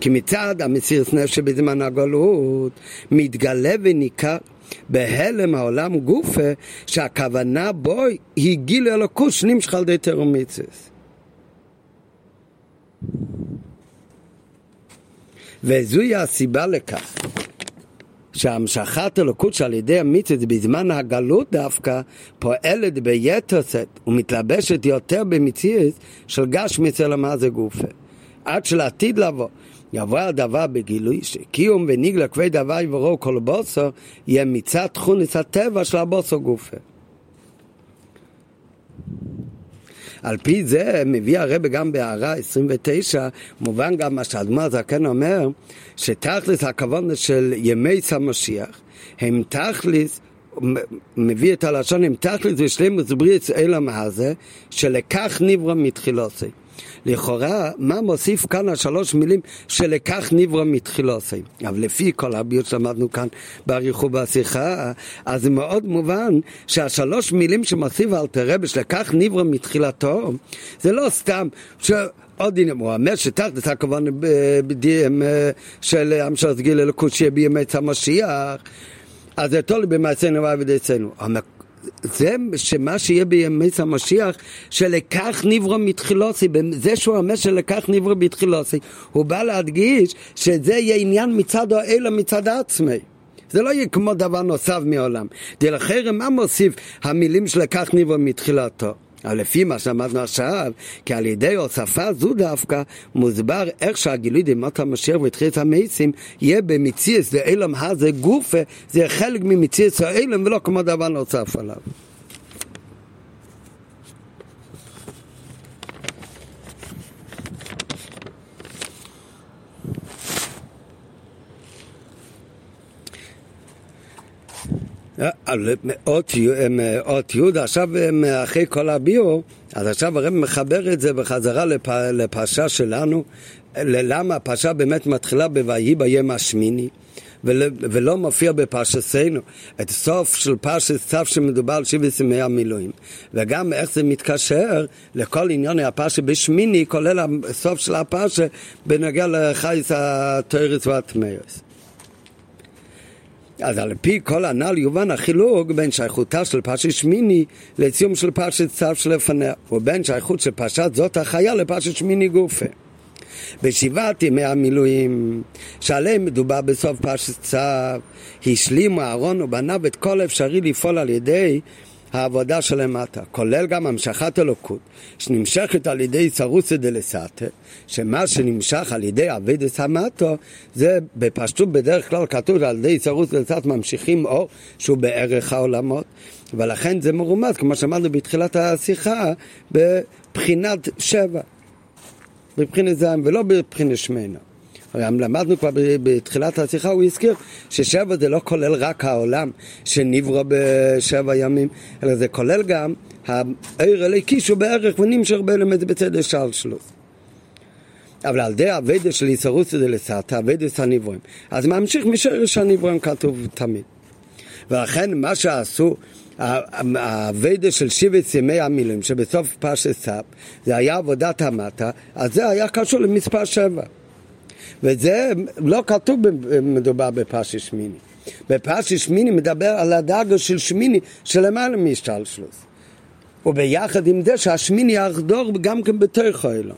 כי מצד המסירת נפש בזמן הגלות מתגלה וניכר בהלם העולם גופה, שהכוונה בו היא גיל אלוקות שנמשך על ידי תרומיצס. וזוהי הסיבה לכך. שהמשכת אלוקות שעל ידי המיצוס בזמן הגלות דווקא פועלת ביתר שאת ומתלבשת יותר במציאות של גש מצל המאזה גופה עד שלעתיד לבוא יבוא הדבר בגילוי שקיום וניגלה כבי דבר יבורו כל בוסו יהיה מצד תכונס הטבע של הבוסו גופה. על פי זה מביא הרבה גם בהערה 29, מובן גם מה שאדמה זקן אומר, שתכלס הכוונה של ימי המשיח הם תכלס מביא את הלשון עם תכלס ושלימוס בריאס אלם הזה, שלכך נברא מתחילוסי. לכאורה, מה מוסיף כאן השלוש מילים שלכך נברא מתחילוסי? אבל לפי כל הביוט שלמדנו כאן באריכו בשיחה, אז זה מאוד מובן שהשלוש מילים שמוסיף אל תרבה שלכך נברא מתחילתו, זה לא סתם ש... עוד עניין, הוא אומר שתחת הכוונה בדיהם של המשך גיל אלוקות שיהיה בימי המשיח, אז זה תולי במעשינו ועבודתנו. זה שמה שיהיה בימי המשיח, שלכך נברא מתחילוסי, זה שהוא אומר שלכך נברא מתחילוסי, הוא בא להדגיש שזה יהיה עניין מצד האלה מצד עצמי. זה לא יהיה כמו דבר נוסף מעולם. דלחרם מה מוסיף המילים שלכך נברא מתחילתו? אבל לפי מה שאמרנו עכשיו, כי על ידי הוספה זו דווקא, מוסבר איך שהגילוי דמות המשיח ותחילת המסים יהיה במציאס דאילם הזה גופה, זה חלק ממציאס האילם ולא כמו דבר נוסף עליו. אות י', עכשיו אחרי כל הביאו, אז עכשיו הרב מחבר את זה בחזרה לפ, לפרשה שלנו, ללמה הפרשה באמת מתחילה ב"ויהי ביום השמיני". ולא, ולא מופיע בפרשתנו את סוף של פרשת צו שמדובר על שבעת ימי המילואים וגם איך זה מתקשר לכל עניין הפרשה בשמיני כולל הסוף של הפרשה בנוגע לחייס התרס והטמאוס אז על פי כל הנ"ל יובן החילוק בין שייכותה של פרשת שמיני לציום של פרשת צו שלפניה, ובין שייכות של פרשת זאת החיה לפרשת שמיני גופה. בשבעת ימי המילואים, שעליהם מדובר בסוף פרשת צו, השלימו אהרון ובניו את כל אפשרי לפעול על ידי העבודה שלמטה, כולל גם המשכת אלוקות, שנמשכת על ידי סרוסא דלסתא, שמה שנמשך על ידי אבידס המטו, זה בפשטות בדרך כלל כתוב על ידי סרוסא דלסתא ממשיכים אור שהוא בערך העולמות, ולכן זה מרומז, כמו שאמרנו בתחילת השיחה, בבחינת שבע, בבחינת זעם ולא בבחינת שמנה. למדנו כבר בתחילת השיחה, הוא הזכיר ששבע זה לא כולל רק העולם שנברא בשבע ימים, אלא זה כולל גם העיר אליקי שהוא בערך ונמשך באלמנט בצדק של שלוס. אבל על ידי הווידה של איסרוס הווידה של הנברואים. אז ממשיך משרש הנברואים כתוב תמיד. ולכן מה שעשו הווידה של שבט ימי המילואים שבסוף פרשת סף זה היה עבודת המטה, אז זה היה קשור למספר שבע. וזה לא כתוב מדובר בפרשת שמיני. בפרשת שמיני מדבר על הדאגה של שמיני שלמעלה משתלשלוס. וביחד עם זה שהשמיני יחדור גם כן בתוך האלו.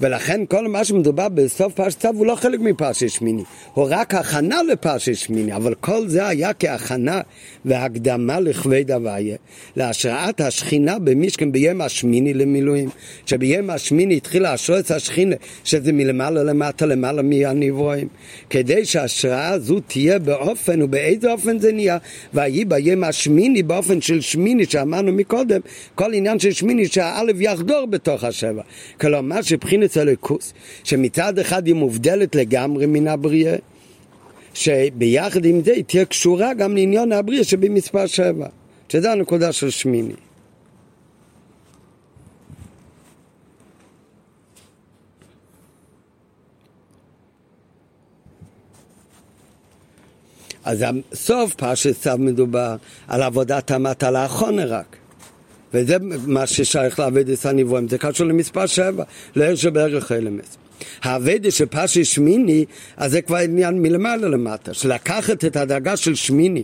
ולכן כל מה שמדובר בסוף פרשת צו הוא לא חלק מפרשת שמיני, הוא רק הכנה לפרשת שמיני, אבל כל זה היה כהכנה והקדמה לכבד הוויה, להשראת השכינה במשכן ביום השמיני למילואים, שביום השמיני התחילה השרץ השכינה, שזה מלמעלה למטה למעלה מהנברואים, כדי שההשראה הזו תהיה באופן, ובאיזה אופן זה נהיה, ויהי ביום השמיני באופן של שמיני שאמרנו מקודם, כל עניין של שמיני שהאלף יחדור בתוך השבע, כלומר שבחינת ארץ הליכוס, שמצד אחד היא מובדלת לגמרי מן הבריאה, שביחד עם זה היא תהיה קשורה גם לעניין הבריאה שבמספר שבע, שזה הנקודה של שמיני. אז סוף פרשת צו מדובר על עבודת המטלה האחרונה רק. וזה מה ששייך לאבדת הנבואים, זה קשור למספר שבע, לער שבערך אלמס. האבדה של פשי שמיני, אז זה כבר עניין מלמעלה למטה, שלקחת את הדאגה של שמיני,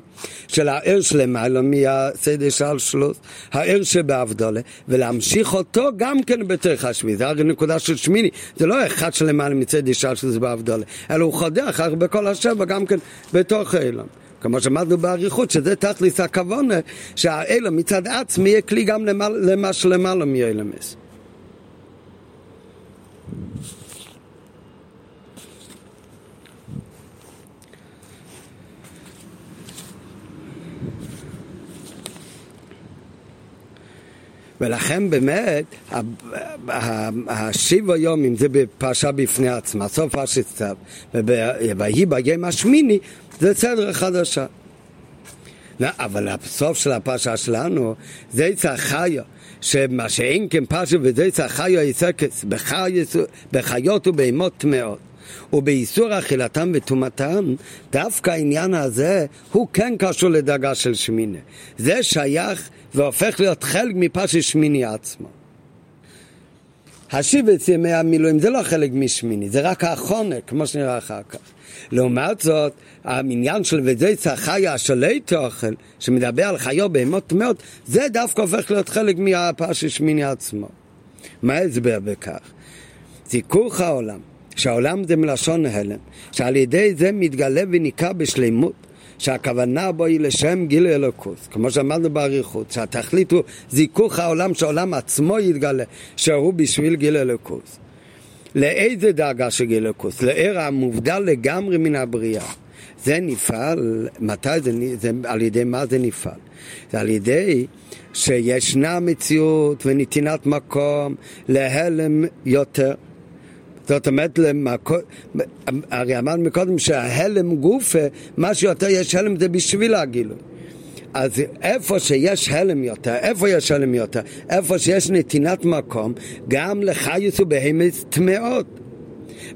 של הער שלמעלה מהסדר של שלוש, הער שבאבדולה, ולהמשיך אותו גם כן בתוך השביעי, זה הרי נקודה של שמיני, זה לא אחד שלמעלה מצד של שלוש באבדולה, אלא הוא חודר אחר בכל השבע גם כן בתוך האילון. כמו שאמרנו באריכות, שזה תכליס הכוונה, שהאלה מצד עצמי יהיה כלי גם למה שלמעלה מאלמס. ולכן באמת, השבע יום, אם זה בפרשה בפני עצמה, סוף פרשת סתיו, ויהי ביום השמיני, זה סדר חדשה. אבל הסוף של הפרשה שלנו, זה יצא חיו, שמה שאין כן פרשה וזה יצא חיו יסקס, בחיות ובהמות טמאות. ובאיסור אכילתם וטומאתם, דווקא העניין הזה הוא כן קשור לדאגה של שמיני. זה שייך והופך להיות חלק מפרשת שמיני עצמו. השיבץ ימי המילואים זה לא חלק משמיני, זה רק האחרונה, כמו שנראה אחר כך. לעומת זאת, העניין של וזה חיה השלי תאכל, שמדבר על חיו בהמות טמאות, זה דווקא הופך להיות חלק מהפרשת שמיני עצמו. מה ההסבר בכך? זיכוך העולם, שהעולם זה מלשון הלם, שעל ידי זה מתגלה וניכר בשלימות. שהכוונה בו היא לשם גיל אלוקוס, כמו שאמרנו באריכות, שהתכלית הוא זיכוך העולם, שהעולם עצמו יתגלה, שהוא בשביל גיל אלוקוס. לאיזה דאגה של גיל אלוקוס? לער המובדל לגמרי מן הבריאה. זה נפעל, מתי זה, זה, על ידי מה זה נפעל? זה על ידי שישנה מציאות ונתינת מקום להלם יותר. זאת אומרת, הרי אמרנו מקודם שההלם גופה, מה שיותר יש הלם זה בשביל הגילוי. אז איפה שיש הלם יותר, איפה יש הלם יותר? איפה שיש נתינת מקום, גם לחיוס ובהמס טמאות.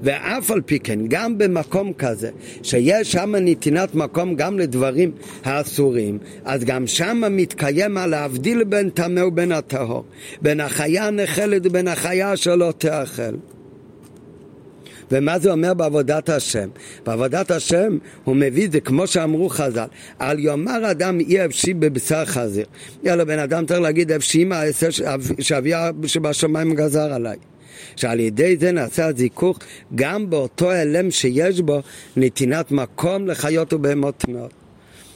ואף על פי כן, גם במקום כזה, שיש שם נתינת מקום גם לדברים האסורים, אז גם שם מתקיים על להבדיל בין טמא ובין הטהור, בין החיה הנחלת ובין החיה שלא תאכל. ומה זה אומר בעבודת השם? בעבודת השם הוא מביא את זה כמו שאמרו חז"ל, על יאמר אדם אי אפשי בבשר חזיר. יאללה, בן אדם צריך להגיד אפשי מה העשר שאביה שבשמיים גזר עליי. שעל ידי זה נעשה הזיכוך גם באותו הלם שיש בו נתינת מקום לחיות ובהמות טמאות.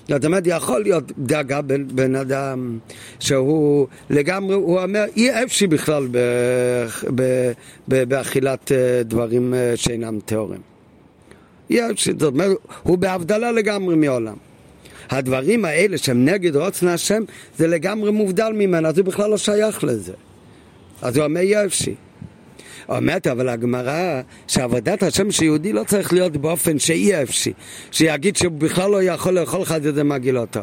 זאת אומרת, יכול להיות דאגה בין בן אדם שהוא לגמרי, הוא אומר, אי אפשי בכלל באכילת אה, דברים אה, שאינם טהורים. אי אפשי, זאת אומרת, הוא בהבדלה לגמרי מעולם. הדברים האלה שהם נגד רוצן השם, זה לגמרי מובדל ממנו, אז הוא בכלל לא שייך לזה. אז הוא אומר, אי אפשי. אומרת, אבל הגמרא, שעבודת השם של יהודי לא צריך להיות באופן שאי אפשי, שיגיד שהוא בכלל לא יכול לאכול את זה מגעיל אותו.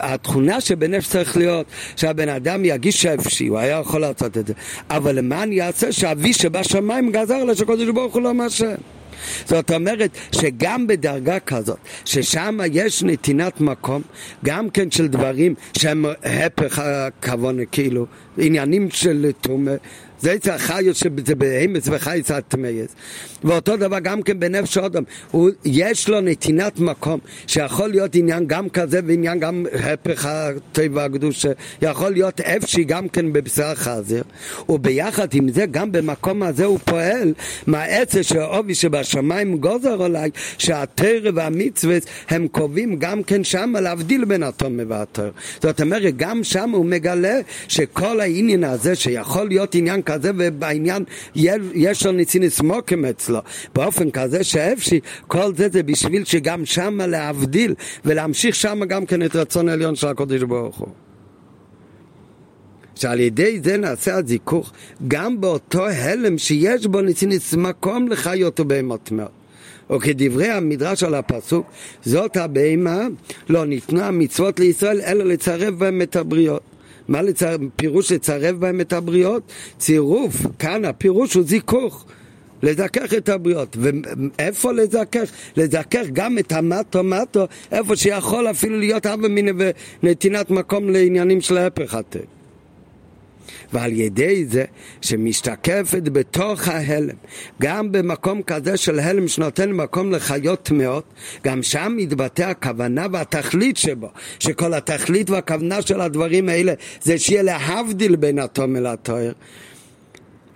התכונה שבנפש צריך להיות שהבן אדם יגיש שאפשי, הוא היה יכול לעשות את זה. אבל למען יעשה שאבי שבשמיים גזר לו שקודש ברוך הוא לא מאשר. זאת אומרת שגם בדרגה כזאת, ששם יש נתינת מקום, גם כן של דברים שהם הפך הכוונה, כאילו, עניינים של תומה, זה יצא החיות שזה בהמס וחייס הטמייס. ואותו דבר גם כן בנפש אדם, יש לו נתינת מקום, שיכול להיות עניין גם כזה ועניין גם הפך הטבע הקדוש, יכול להיות אפשי גם כן בבשר חזיר, וביחד עם זה גם במקום הזה הוא פועל מהעצה של העובי שבשמיים גוזר עליי, שהתרא והמצווה הם קובעים גם כן שם להבדיל בין התום והתרא. זאת אומרת גם שם הוא מגלה שכל העניין הזה שיכול להיות עניין כזה ובעניין יש לו ניצינס מוקם אצלו. באופן כזה שאפשי כל זה זה בשביל שגם שמה להבדיל ולהמשיך שמה גם כן את רצון העליון של הקודש ברוך הוא. שעל ידי זה נעשה הזיכוך גם באותו הלם שיש בו ניצינס מקום לחיות ובהמות מאוד. או כדברי המדרש על הפסוק, זאת הבהמה לא ניתנה מצוות לישראל אלא לצרף בהם את הבריות. מה לצר... פירוש לצרף בהם את הבריות? צירוף, כאן הפירוש הוא זיכוך. לזכך את הבריות. ואיפה לזכך? לזכך גם את המטו מטו, איפה שיכול אפילו להיות אבא מיני ונתינת מקום לעניינים של ההפך הטבע. ועל ידי זה שמשתקפת בתוך ההלם, גם במקום כזה של הלם שנותן מקום לחיות טמאות, גם שם מתבטא הכוונה והתכלית שבו, שכל התכלית והכוונה של הדברים האלה זה שיהיה להבדיל בין התום אל התואר.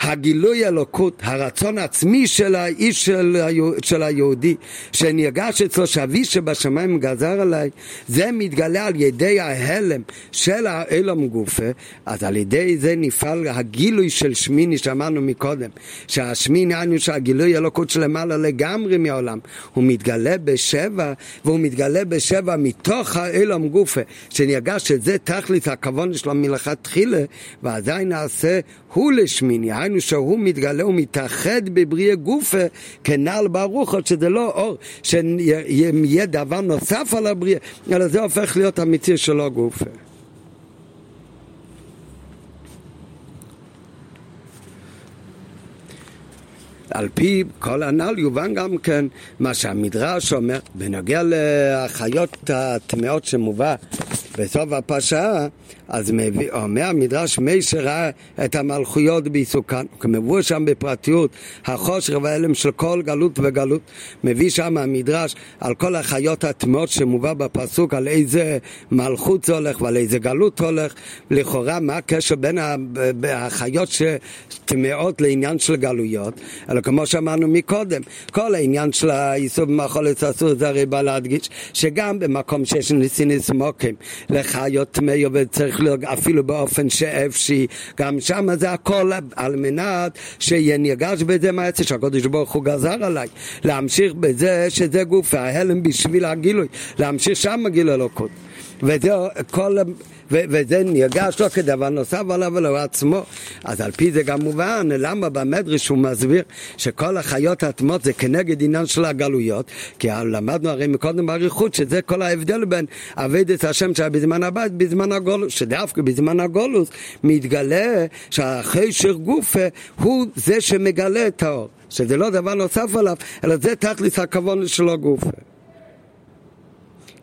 הגילוי אלוקות, הרצון העצמי של האיש של, של היהודי, שנרגש אצלו שאבי שבשמיים גזר עליי, זה מתגלה על ידי ההלם של האלום גופה, אז על ידי זה נפעל הגילוי של שמיני שאמרנו מקודם, שהשמיני היינו שהגילוי אלוקות שלמעלה לגמרי מהעולם, הוא מתגלה בשבע, והוא מתגלה בשבע מתוך האלום גופה, שנרגש שזה תכלית הכבוד שלו מלכתחילה, ואזי נעשה הוא לשמיני, היינו שהוא מתגלה ומתאחד בבריאה גופה כנעל ברוך, שזה לא אור, שיהיה דבר נוסף על הבריאה, אלא זה הופך להיות המציאות שלו גופה. על פי כל הנ"ל יובן גם כן מה שהמדרש אומר בנוגע לחיות הטמאות שמובא בסוף הפרשה אז מביא, אומר המדרש מי שראה את המלכויות בעיסוקן, כמבוא שם בפרטיות החושך וההלם של כל גלות וגלות, מביא שם המדרש על כל החיות הטמאות שמובא בפסוק, על איזה מלכות זה הולך ועל איזה גלות הולך, לכאורה מה הקשר בין החיות שטמאות לעניין של גלויות, אלא כמו שאמרנו מקודם, כל העניין של האיסור במחולת אסור זה הרי בא להדגיש שגם במקום שיש ניסיניס מוקים לחיות טמאיות וצריך להיות אפילו באופן שאפשי, גם שם זה הכל על מנת שיהיה נרגש בזה מעצר שהקדוש ברוך הוא גזר עליי, להמשיך בזה שזה גוף ההלם בשביל הגילוי, להמשיך שם גילוי אלוקות. וזה כל... וזה נרגש לא כדבר נוסף עליו ולא עצמו. אז על פי זה גם מובן למה במדרש הוא מסביר שכל החיות הטמעות זה כנגד עניין של הגלויות, כי למדנו הרי מקודם באריכות שזה כל ההבדל בין אבדת השם שהיה בזמן הבית בזמן הגולוס, שדווקא בזמן הגולוס מתגלה שהחשך גופה הוא זה שמגלה את האור, שזה לא דבר נוסף עליו, אלא זה תכלס הכבוד שלו גופה.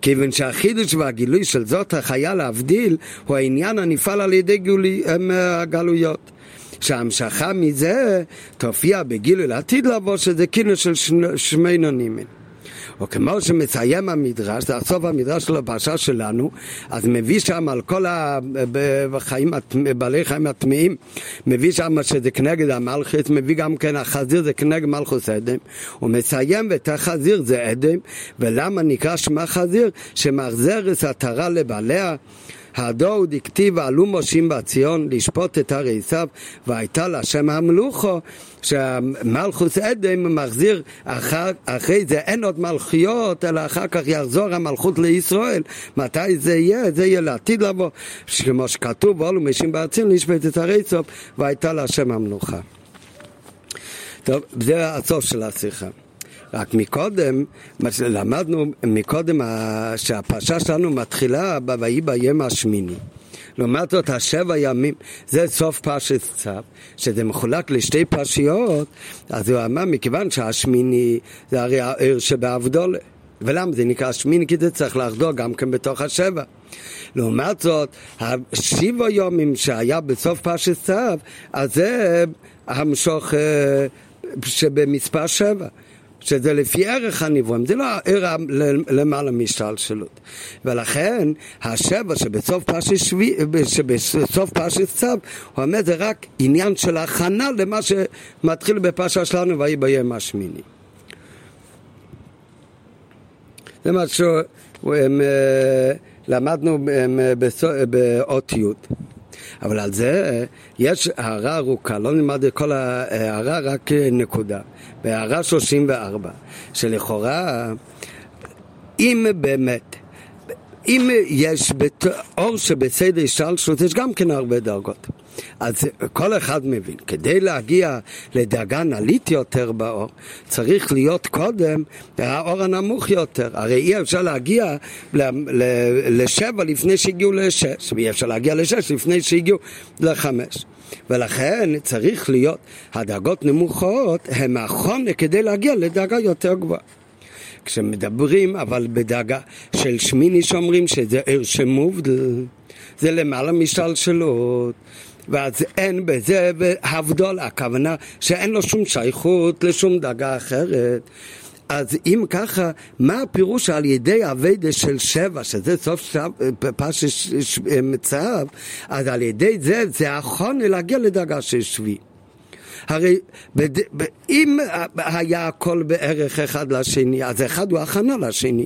כיוון שהחידוש והגילוי של זאת החיה להבדיל הוא העניין הנפעל על ידי גולי, הגלויות. שההמשכה מזה תופיע בגילוי לעתיד לבוא שזה כינוס של שמי נונימין. או כמו שמסיים המדרש, זה הסוף המדרש של הפרשה שלנו, אז מביא שם על כל החיים, בעלי חיים הטמאים, מביא שם שזה כנגד המלכות, מביא גם כן החזיר זה כנגד מלכוס אדם, הוא מסיים את החזיר זה אדם, ולמה נקרא שמה חזיר? שמחזרס עטרה לבעליה הדור דכתיב עלו מושים בציון לשפוט את הרי עשיו והייתה לה שם המלוכו שהמלכוס אדם מחזיר אחר, אחרי זה אין עוד מלכיות אלא אחר כך יחזור המלכות לישראל מתי זה יהיה? זה יהיה לעתיד לבוא כמו שכתוב ועלו משים באציון לשפט את הרי עשיו והייתה לה שם המלוכה טוב, זה הסוף של השיחה. רק מקודם, מה שלמדנו מקודם, שהפרשה שלנו מתחילה ב"ויהי ביום השמיני". לעומת זאת, השבע ימים, זה סוף פרשת צו, שזה מחולק לשתי פרשיות, אז הוא אמר, מכיוון שהשמיני זה הרי העיר שבאבדולה. ולמה זה נקרא שמיני? כי זה צריך לחדור גם כן בתוך השבע. לעומת זאת, השבע יומים שהיה בסוף פרשת צו, אז זה המשוך אה, שבמספר שבע. שזה לפי ערך הנבואים, זה לא עיר למעלה משתלשלות. ולכן השבע שבסוף פרשת שבי, שבסוף פרשת צו, הוא אומר זה רק עניין של הכנה למה שמתחיל בפרשה שלנו ויהי ביום השמיני. זה מה שלמדנו באות י'. אבל על זה יש הערה ארוכה, לא נלמד את כל ההערה, רק נקודה. בהערה 34, שלכאורה, אם באמת, אם יש אור שבסדר השתלשלות, יש גם כן הרבה דרגות. אז כל אחד מבין, כדי להגיע לדרגה נלית יותר באור, צריך להיות קודם האור הנמוך יותר. הרי אי אפשר להגיע לשבע לפני שהגיעו לשש, ואי אפשר להגיע לשש לפני שהגיעו לחמש. ולכן צריך להיות, הדרגות נמוכות הן החונה כדי להגיע לדרגה יותר גבוהה. כשמדברים אבל בדרגה של שמיני שאומרים שזה עיר שמובדל, זה למעלה משלשלות. ואז אין בזה הבדול, הכוונה שאין לו שום שייכות לשום דרגה אחרת. אז אם ככה, מה הפירוש על ידי אביידה של שבע, שזה סוף פשש מצב, אז על ידי זה, זה החונה להגיע לדרגה של שביעי. הרי בד... אם היה הכל בערך אחד לשני, אז אחד הוא הכנה לשני.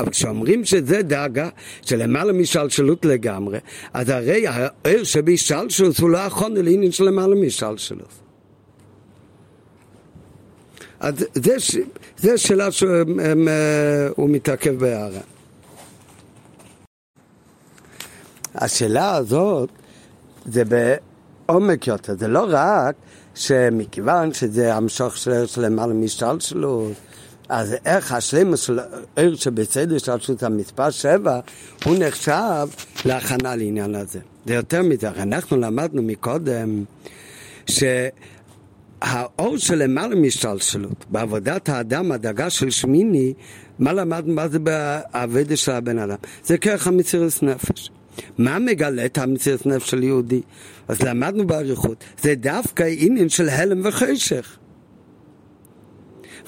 אבל כשאומרים שזה דאגה שלמעלה משלשלות לגמרי, אז הרי העיר שבהשתלשלות הוא לא הכונה לעניין של למעלה משלשלות. אז זה, זה שאלה שהוא מתעכב בהערה. השאלה הזאת זה בעומק יותר, זה לא רק שמכיוון שזה המשוך של למעלה משתלשלות, אז איך השלמות של עיר שבסדר השתלשלות המספר שבע, הוא נחשב להכנה לעניין הזה. זה יותר מזה, אנחנו למדנו מקודם שהאור של למעלה משתלשלות, בעבודת האדם, הדאגה של שמיני, מה למדנו? מה זה בעבודה של הבן אדם? זה כרך המסירות נפש. מה מגלה את המציאות נפש של יהודי? אז למדנו באריכות, זה דווקא עניין של הלם וחשך.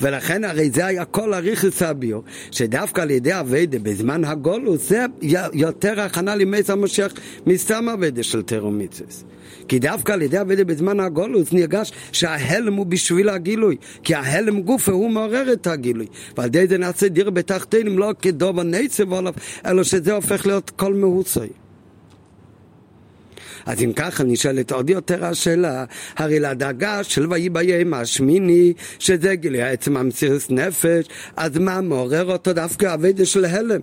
ולכן הרי זה היה כל אריכוס הביו, שדווקא על ידי אביידה בזמן הגולוס זה יותר הכנה למס המשיח מסתם אביידה של תרומיצס. כי דווקא על ידי אביידה בזמן הגולוס נרגש שההלם הוא בשביל הגילוי, כי ההלם גופה הוא מעורר את הגילוי. ועל ידי זה נעשה דיר בתחתינים לא כדוב הנצב עליו, אלא שזה הופך להיות כל מהוסוי. אז אם ככה נשאלת עוד יותר השאלה, הרי לדאגה של ויהי ביום השמיני, שזה גילי עצם המסירות נפש, אז מה מעורר אותו דווקא אביידה של הלם?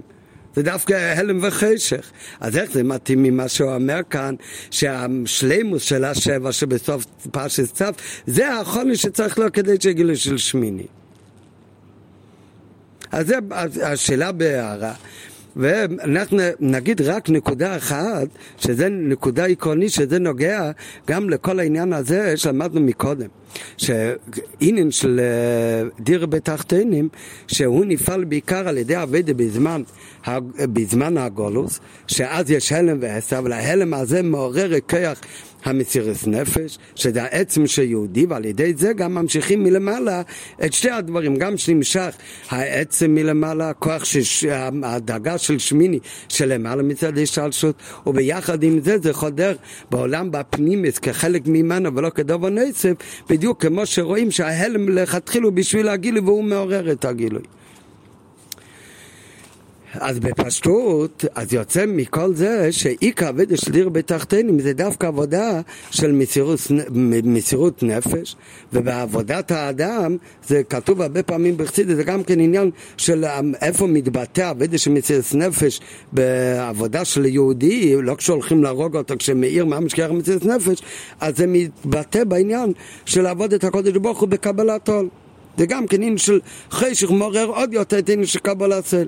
זה דווקא הלם וחשך. אז איך זה מתאים ממה שהוא אומר כאן, שהשלימוס של השבע שבסוף פרשת צו, זה החולי שצריך לו כדי שיגידו של שמיני. אז זה השאלה בהערה. ואנחנו נגיד רק נקודה אחת, שזה נקודה עקרונית, שזה נוגע גם לכל העניין הזה שלמדנו מקודם. שעניין של אה, דיר בתחתינים, שהוא נפעל בעיקר על ידי אביידה בזמן, בזמן הגולוס, שאז יש הלם ועשר, אבל ההלם הזה מעורר כיח המסירת נפש, שזה העצם של יהודי, ועל ידי זה גם ממשיכים מלמעלה את שתי הדברים, גם שנמשך העצם מלמעלה, הכוח, שש, הדאגה של שמיני שלמעלה מצד השתלשות, וביחד עם זה זה חודר בעולם בפנימיס כחלק ממנו ולא כדובר נצף, בדיוק כמו שרואים שההלם לכתחילה הוא בשביל הגילוי והוא מעורר את הגילוי. אז בפשטות, אז יוצא מכל זה שעיקר עבודה של דיר בתחתינים זה דווקא עבודה של מסירות, מסירות נפש, ובעבודת האדם זה כתוב הרבה פעמים בחסידות, זה גם כן עניין של איפה מתבטא עבודה של מסירות נפש בעבודה של יהודי, לא כשהולכים להרוג אותו, כשמאיר ממש כרך מסירות נפש, אז זה מתבטא בעניין של לעבוד את הקודש ברוך הוא בקבלת עול. זה גם כן עניין של חשך מעורר עוד יותר את העניין של קבלת צל.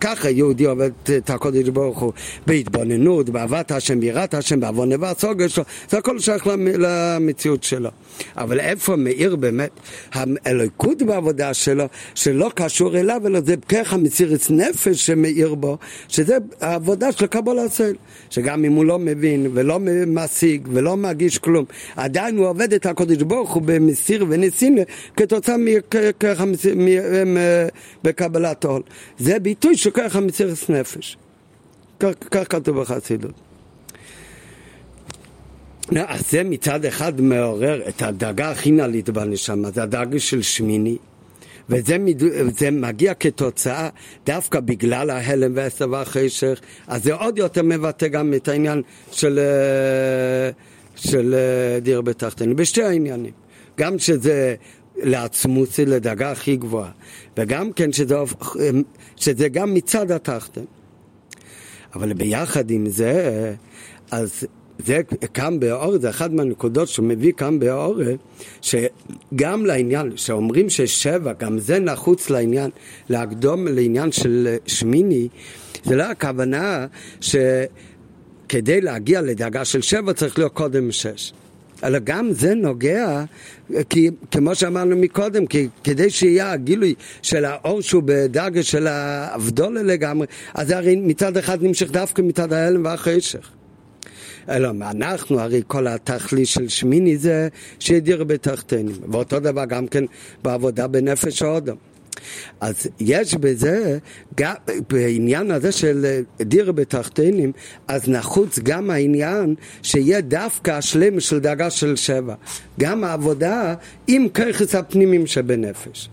ככה יהודי עובד את הקודש ברוך הוא בהתבוננות, באהבת השם, ביראת השם, בעוון והסוגר שלו, זה הכל שייך למציאות שלו. אבל איפה מאיר באמת האלוקות בעבודה שלו, שלא קשור אליו, אלא זה ככה מסירת נפש שמאיר בו, שזה העבודה של קבלת צל. שגם אם הוא לא מבין ולא משיג ולא מרגיש כלום, עדיין הוא עובד את הקודש ברוך הוא במסיר וניסים כתוצאה מככה בקבלת עול. זה ביטוי שככה מסירת נפש. כך כתוב בחסידות. אז זה מצד אחד מעורר את הדאגה הכי נעלית בנשמה, זה הדאגה של שמיני. וזה זה מגיע כתוצאה דווקא בגלל ההלם והעשר והחשך, אז זה עוד יותר מבטא גם את העניין של, אה, של אה, דיר בתחתני, בשתי העניינים. גם שזה לעצמות, לדאגה הכי גבוהה, וגם כן שזה, שזה גם מצד התחתן. אבל ביחד עם זה, אז זה כאן באור, זה אחת מהנקודות שהוא מביא כאן באור, שגם לעניין, שאומרים ששבע, גם זה נחוץ לעניין, להקדום לעניין של שמיני, זה לא הכוונה שכדי להגיע לדאגה של שבע צריך להיות קודם שש. אלא גם זה נוגע, כי כמו שאמרנו מקודם, כי כדי שיהיה הגילוי של האור שהוא בדרגה של האבדולה לגמרי, אז זה הרי מצד אחד נמשך דווקא מצד ההלם והחשך. אלא אנחנו, הרי כל התכלית של שמיני זה שידיר בתחתינים. ואותו דבר גם כן בעבודה בנפש האודם. אז יש בזה, גם, בעניין הזה של דיר בתחתינים, אז נחוץ גם העניין שיהיה דווקא השלם של דאגה של שבע. גם העבודה עם ככס הפנימיים שבנפש.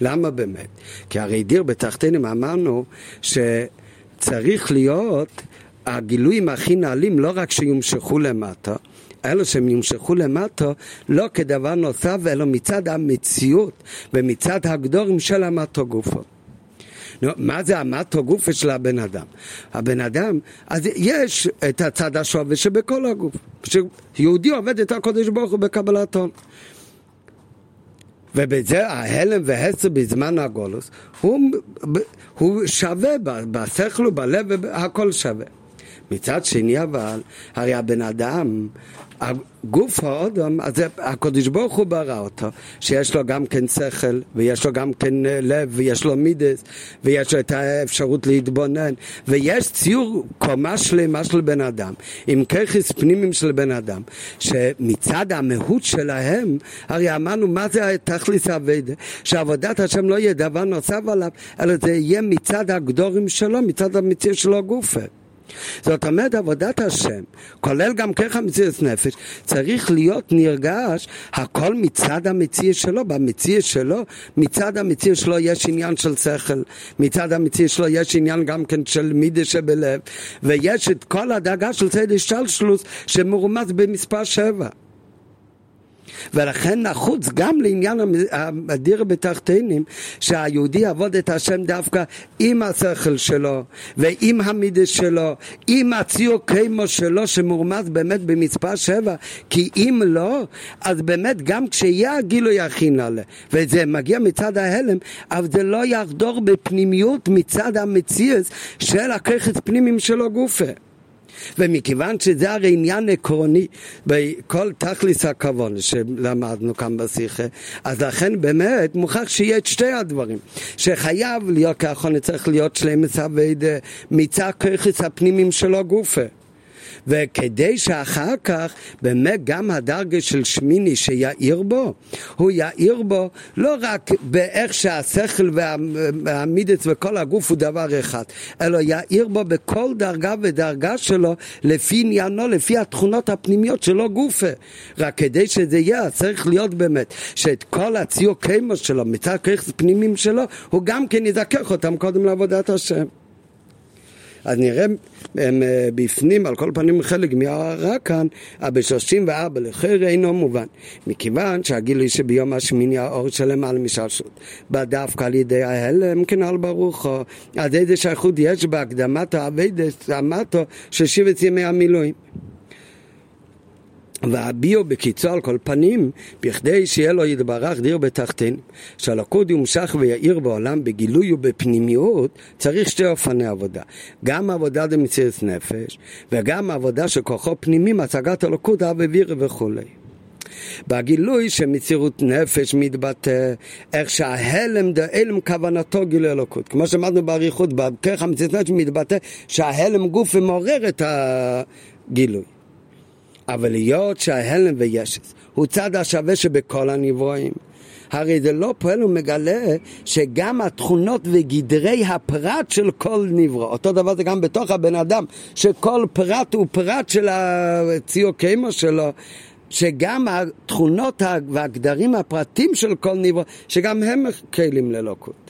למה באמת? כי הרי דיר בתחתינים אמרנו שצריך להיות הגילויים הכי נעלים לא רק שיומשכו למטה, אלא שהם יומשכו למטה לא כדבר נוסף, אלא מצד המציאות ומצד הגדורים של המטו גופו. נו, מה זה המטו גופו של הבן אדם? הבן אדם, אז יש את הצד השווה שבכל הגוף. שיהודי עובד את הקודש ברוך הוא בקבלת הון. ובזה ההלם והסר בזמן הגולוס הוא, הוא שווה בשכל ובלב, הכל שווה. מצד שני אבל, הרי הבן אדם, גוף האודם, אז הקדוש ברוך הוא ברא אותו, שיש לו גם כן שכל, ויש לו גם כן אה, לב, ויש לו מידס, ויש לו את האפשרות להתבונן, ויש ציור קומה שלמה של בן אדם, עם ככס פנימיים של בן אדם, שמצד המהות שלהם, הרי אמרנו מה זה תכליס אביידה, שעבודת השם לא יהיה דבר נוסף עליו, אלא זה יהיה מצד הגדורים שלו, מצד המציאות שלו גופה. זאת אומרת, עבודת השם, כולל גם ככה מציאות נפש, צריך להיות נרגש הכל מצד המציאות שלו, במציאות שלו, מצד המציאות שלו יש עניין של שכל, מצד המציאות שלו יש עניין גם כן של מידה שבלב, ויש את כל הדאגה של צד השתלשלוס שמרומז במספר שבע. ולכן נחוץ גם לעניין הדיר בתחתינים שהיהודי יעבוד את השם דווקא עם השכל שלו ועם המידס שלו עם הציור קיימו שלו שמורמז באמת במספר שבע כי אם לא אז באמת גם כשיהיה הגילוי הכי נעלה וזה מגיע מצד ההלם אבל זה לא יחדור בפנימיות מצד המציאס של הככת פנימיים שלו גופה ומכיוון שזה הרי עניין עקרוני בכל תכליס הכוון שלמדנו כאן בשיחה, אז לכן באמת מוכרח שיהיה את שתי הדברים, שחייב להיות כאחרון צריך להיות שלמס אביידה מצד ככס הפנימיים שלו גופה. וכדי שאחר כך באמת גם הדרגה של שמיני שיאיר בו, הוא יאיר בו לא רק באיך שהשכל והמידץ וכל הגוף הוא דבר אחד, אלא יאיר בו בכל דרגה ודרגה שלו לפי עניינו, לפי התכונות הפנימיות שלו גופה. רק כדי שזה יהיה, צריך להיות באמת שאת כל הציור קיימוס שלו, מצד כיחס פנימיים שלו, הוא גם כן יזכך אותם קודם לעבודת השם. אז נראה הם, אה, בפנים, על כל פנים חלק מההערה כאן, ב-34 לחיר אינו מובן. מכיוון שהגילוי שביום השמיני האור שלם על משלשות, בדווקא על ידי ההלם כנ"ל ברוחו. אז איזה שייכות יש בהקדמת האביידס, המטו של שבט ימי המילואים. והביאו בקיצו על כל פנים, בכדי שיהיה לו יתברך דיר בתחתינו. שהלכוד יומשך ויאיר בעולם בגילוי ובפנימיות, צריך שתי אופני עבודה. גם עבודה דמציאות נפש, וגם עבודה שכוחו פנימי, מצגת אלוקות, אב אוויר וכולי. בגילוי שמצירות נפש מתבטא, איך שההלם דהלם כוונתו גילוי אלוקות. כמו שאמרנו באריכות, בכרך המציאות נפש מתבטא שההלם גוף מעורר את הגילוי. אבל היות שההלם וישס הוא צד השווה שבכל הנברואים, הרי זה לא פועל ומגלה שגם התכונות וגדרי הפרט של כל נברא, אותו דבר זה גם בתוך הבן אדם, שכל פרט הוא פרט של הציור קיימו שלו, שגם התכונות והגדרים הפרטים של כל נברא, שגם הם כלים ללוקות.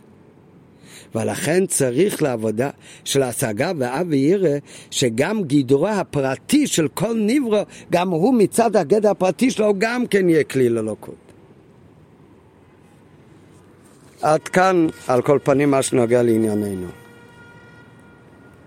ולכן צריך לעבודה של השגה ואב וירא, שגם גידורו הפרטי של כל נברו, גם הוא מצד הגדר הפרטי שלו, גם כן יהיה כלי ללוקות. עד כאן, על כל פנים, מה שנוגע לענייננו.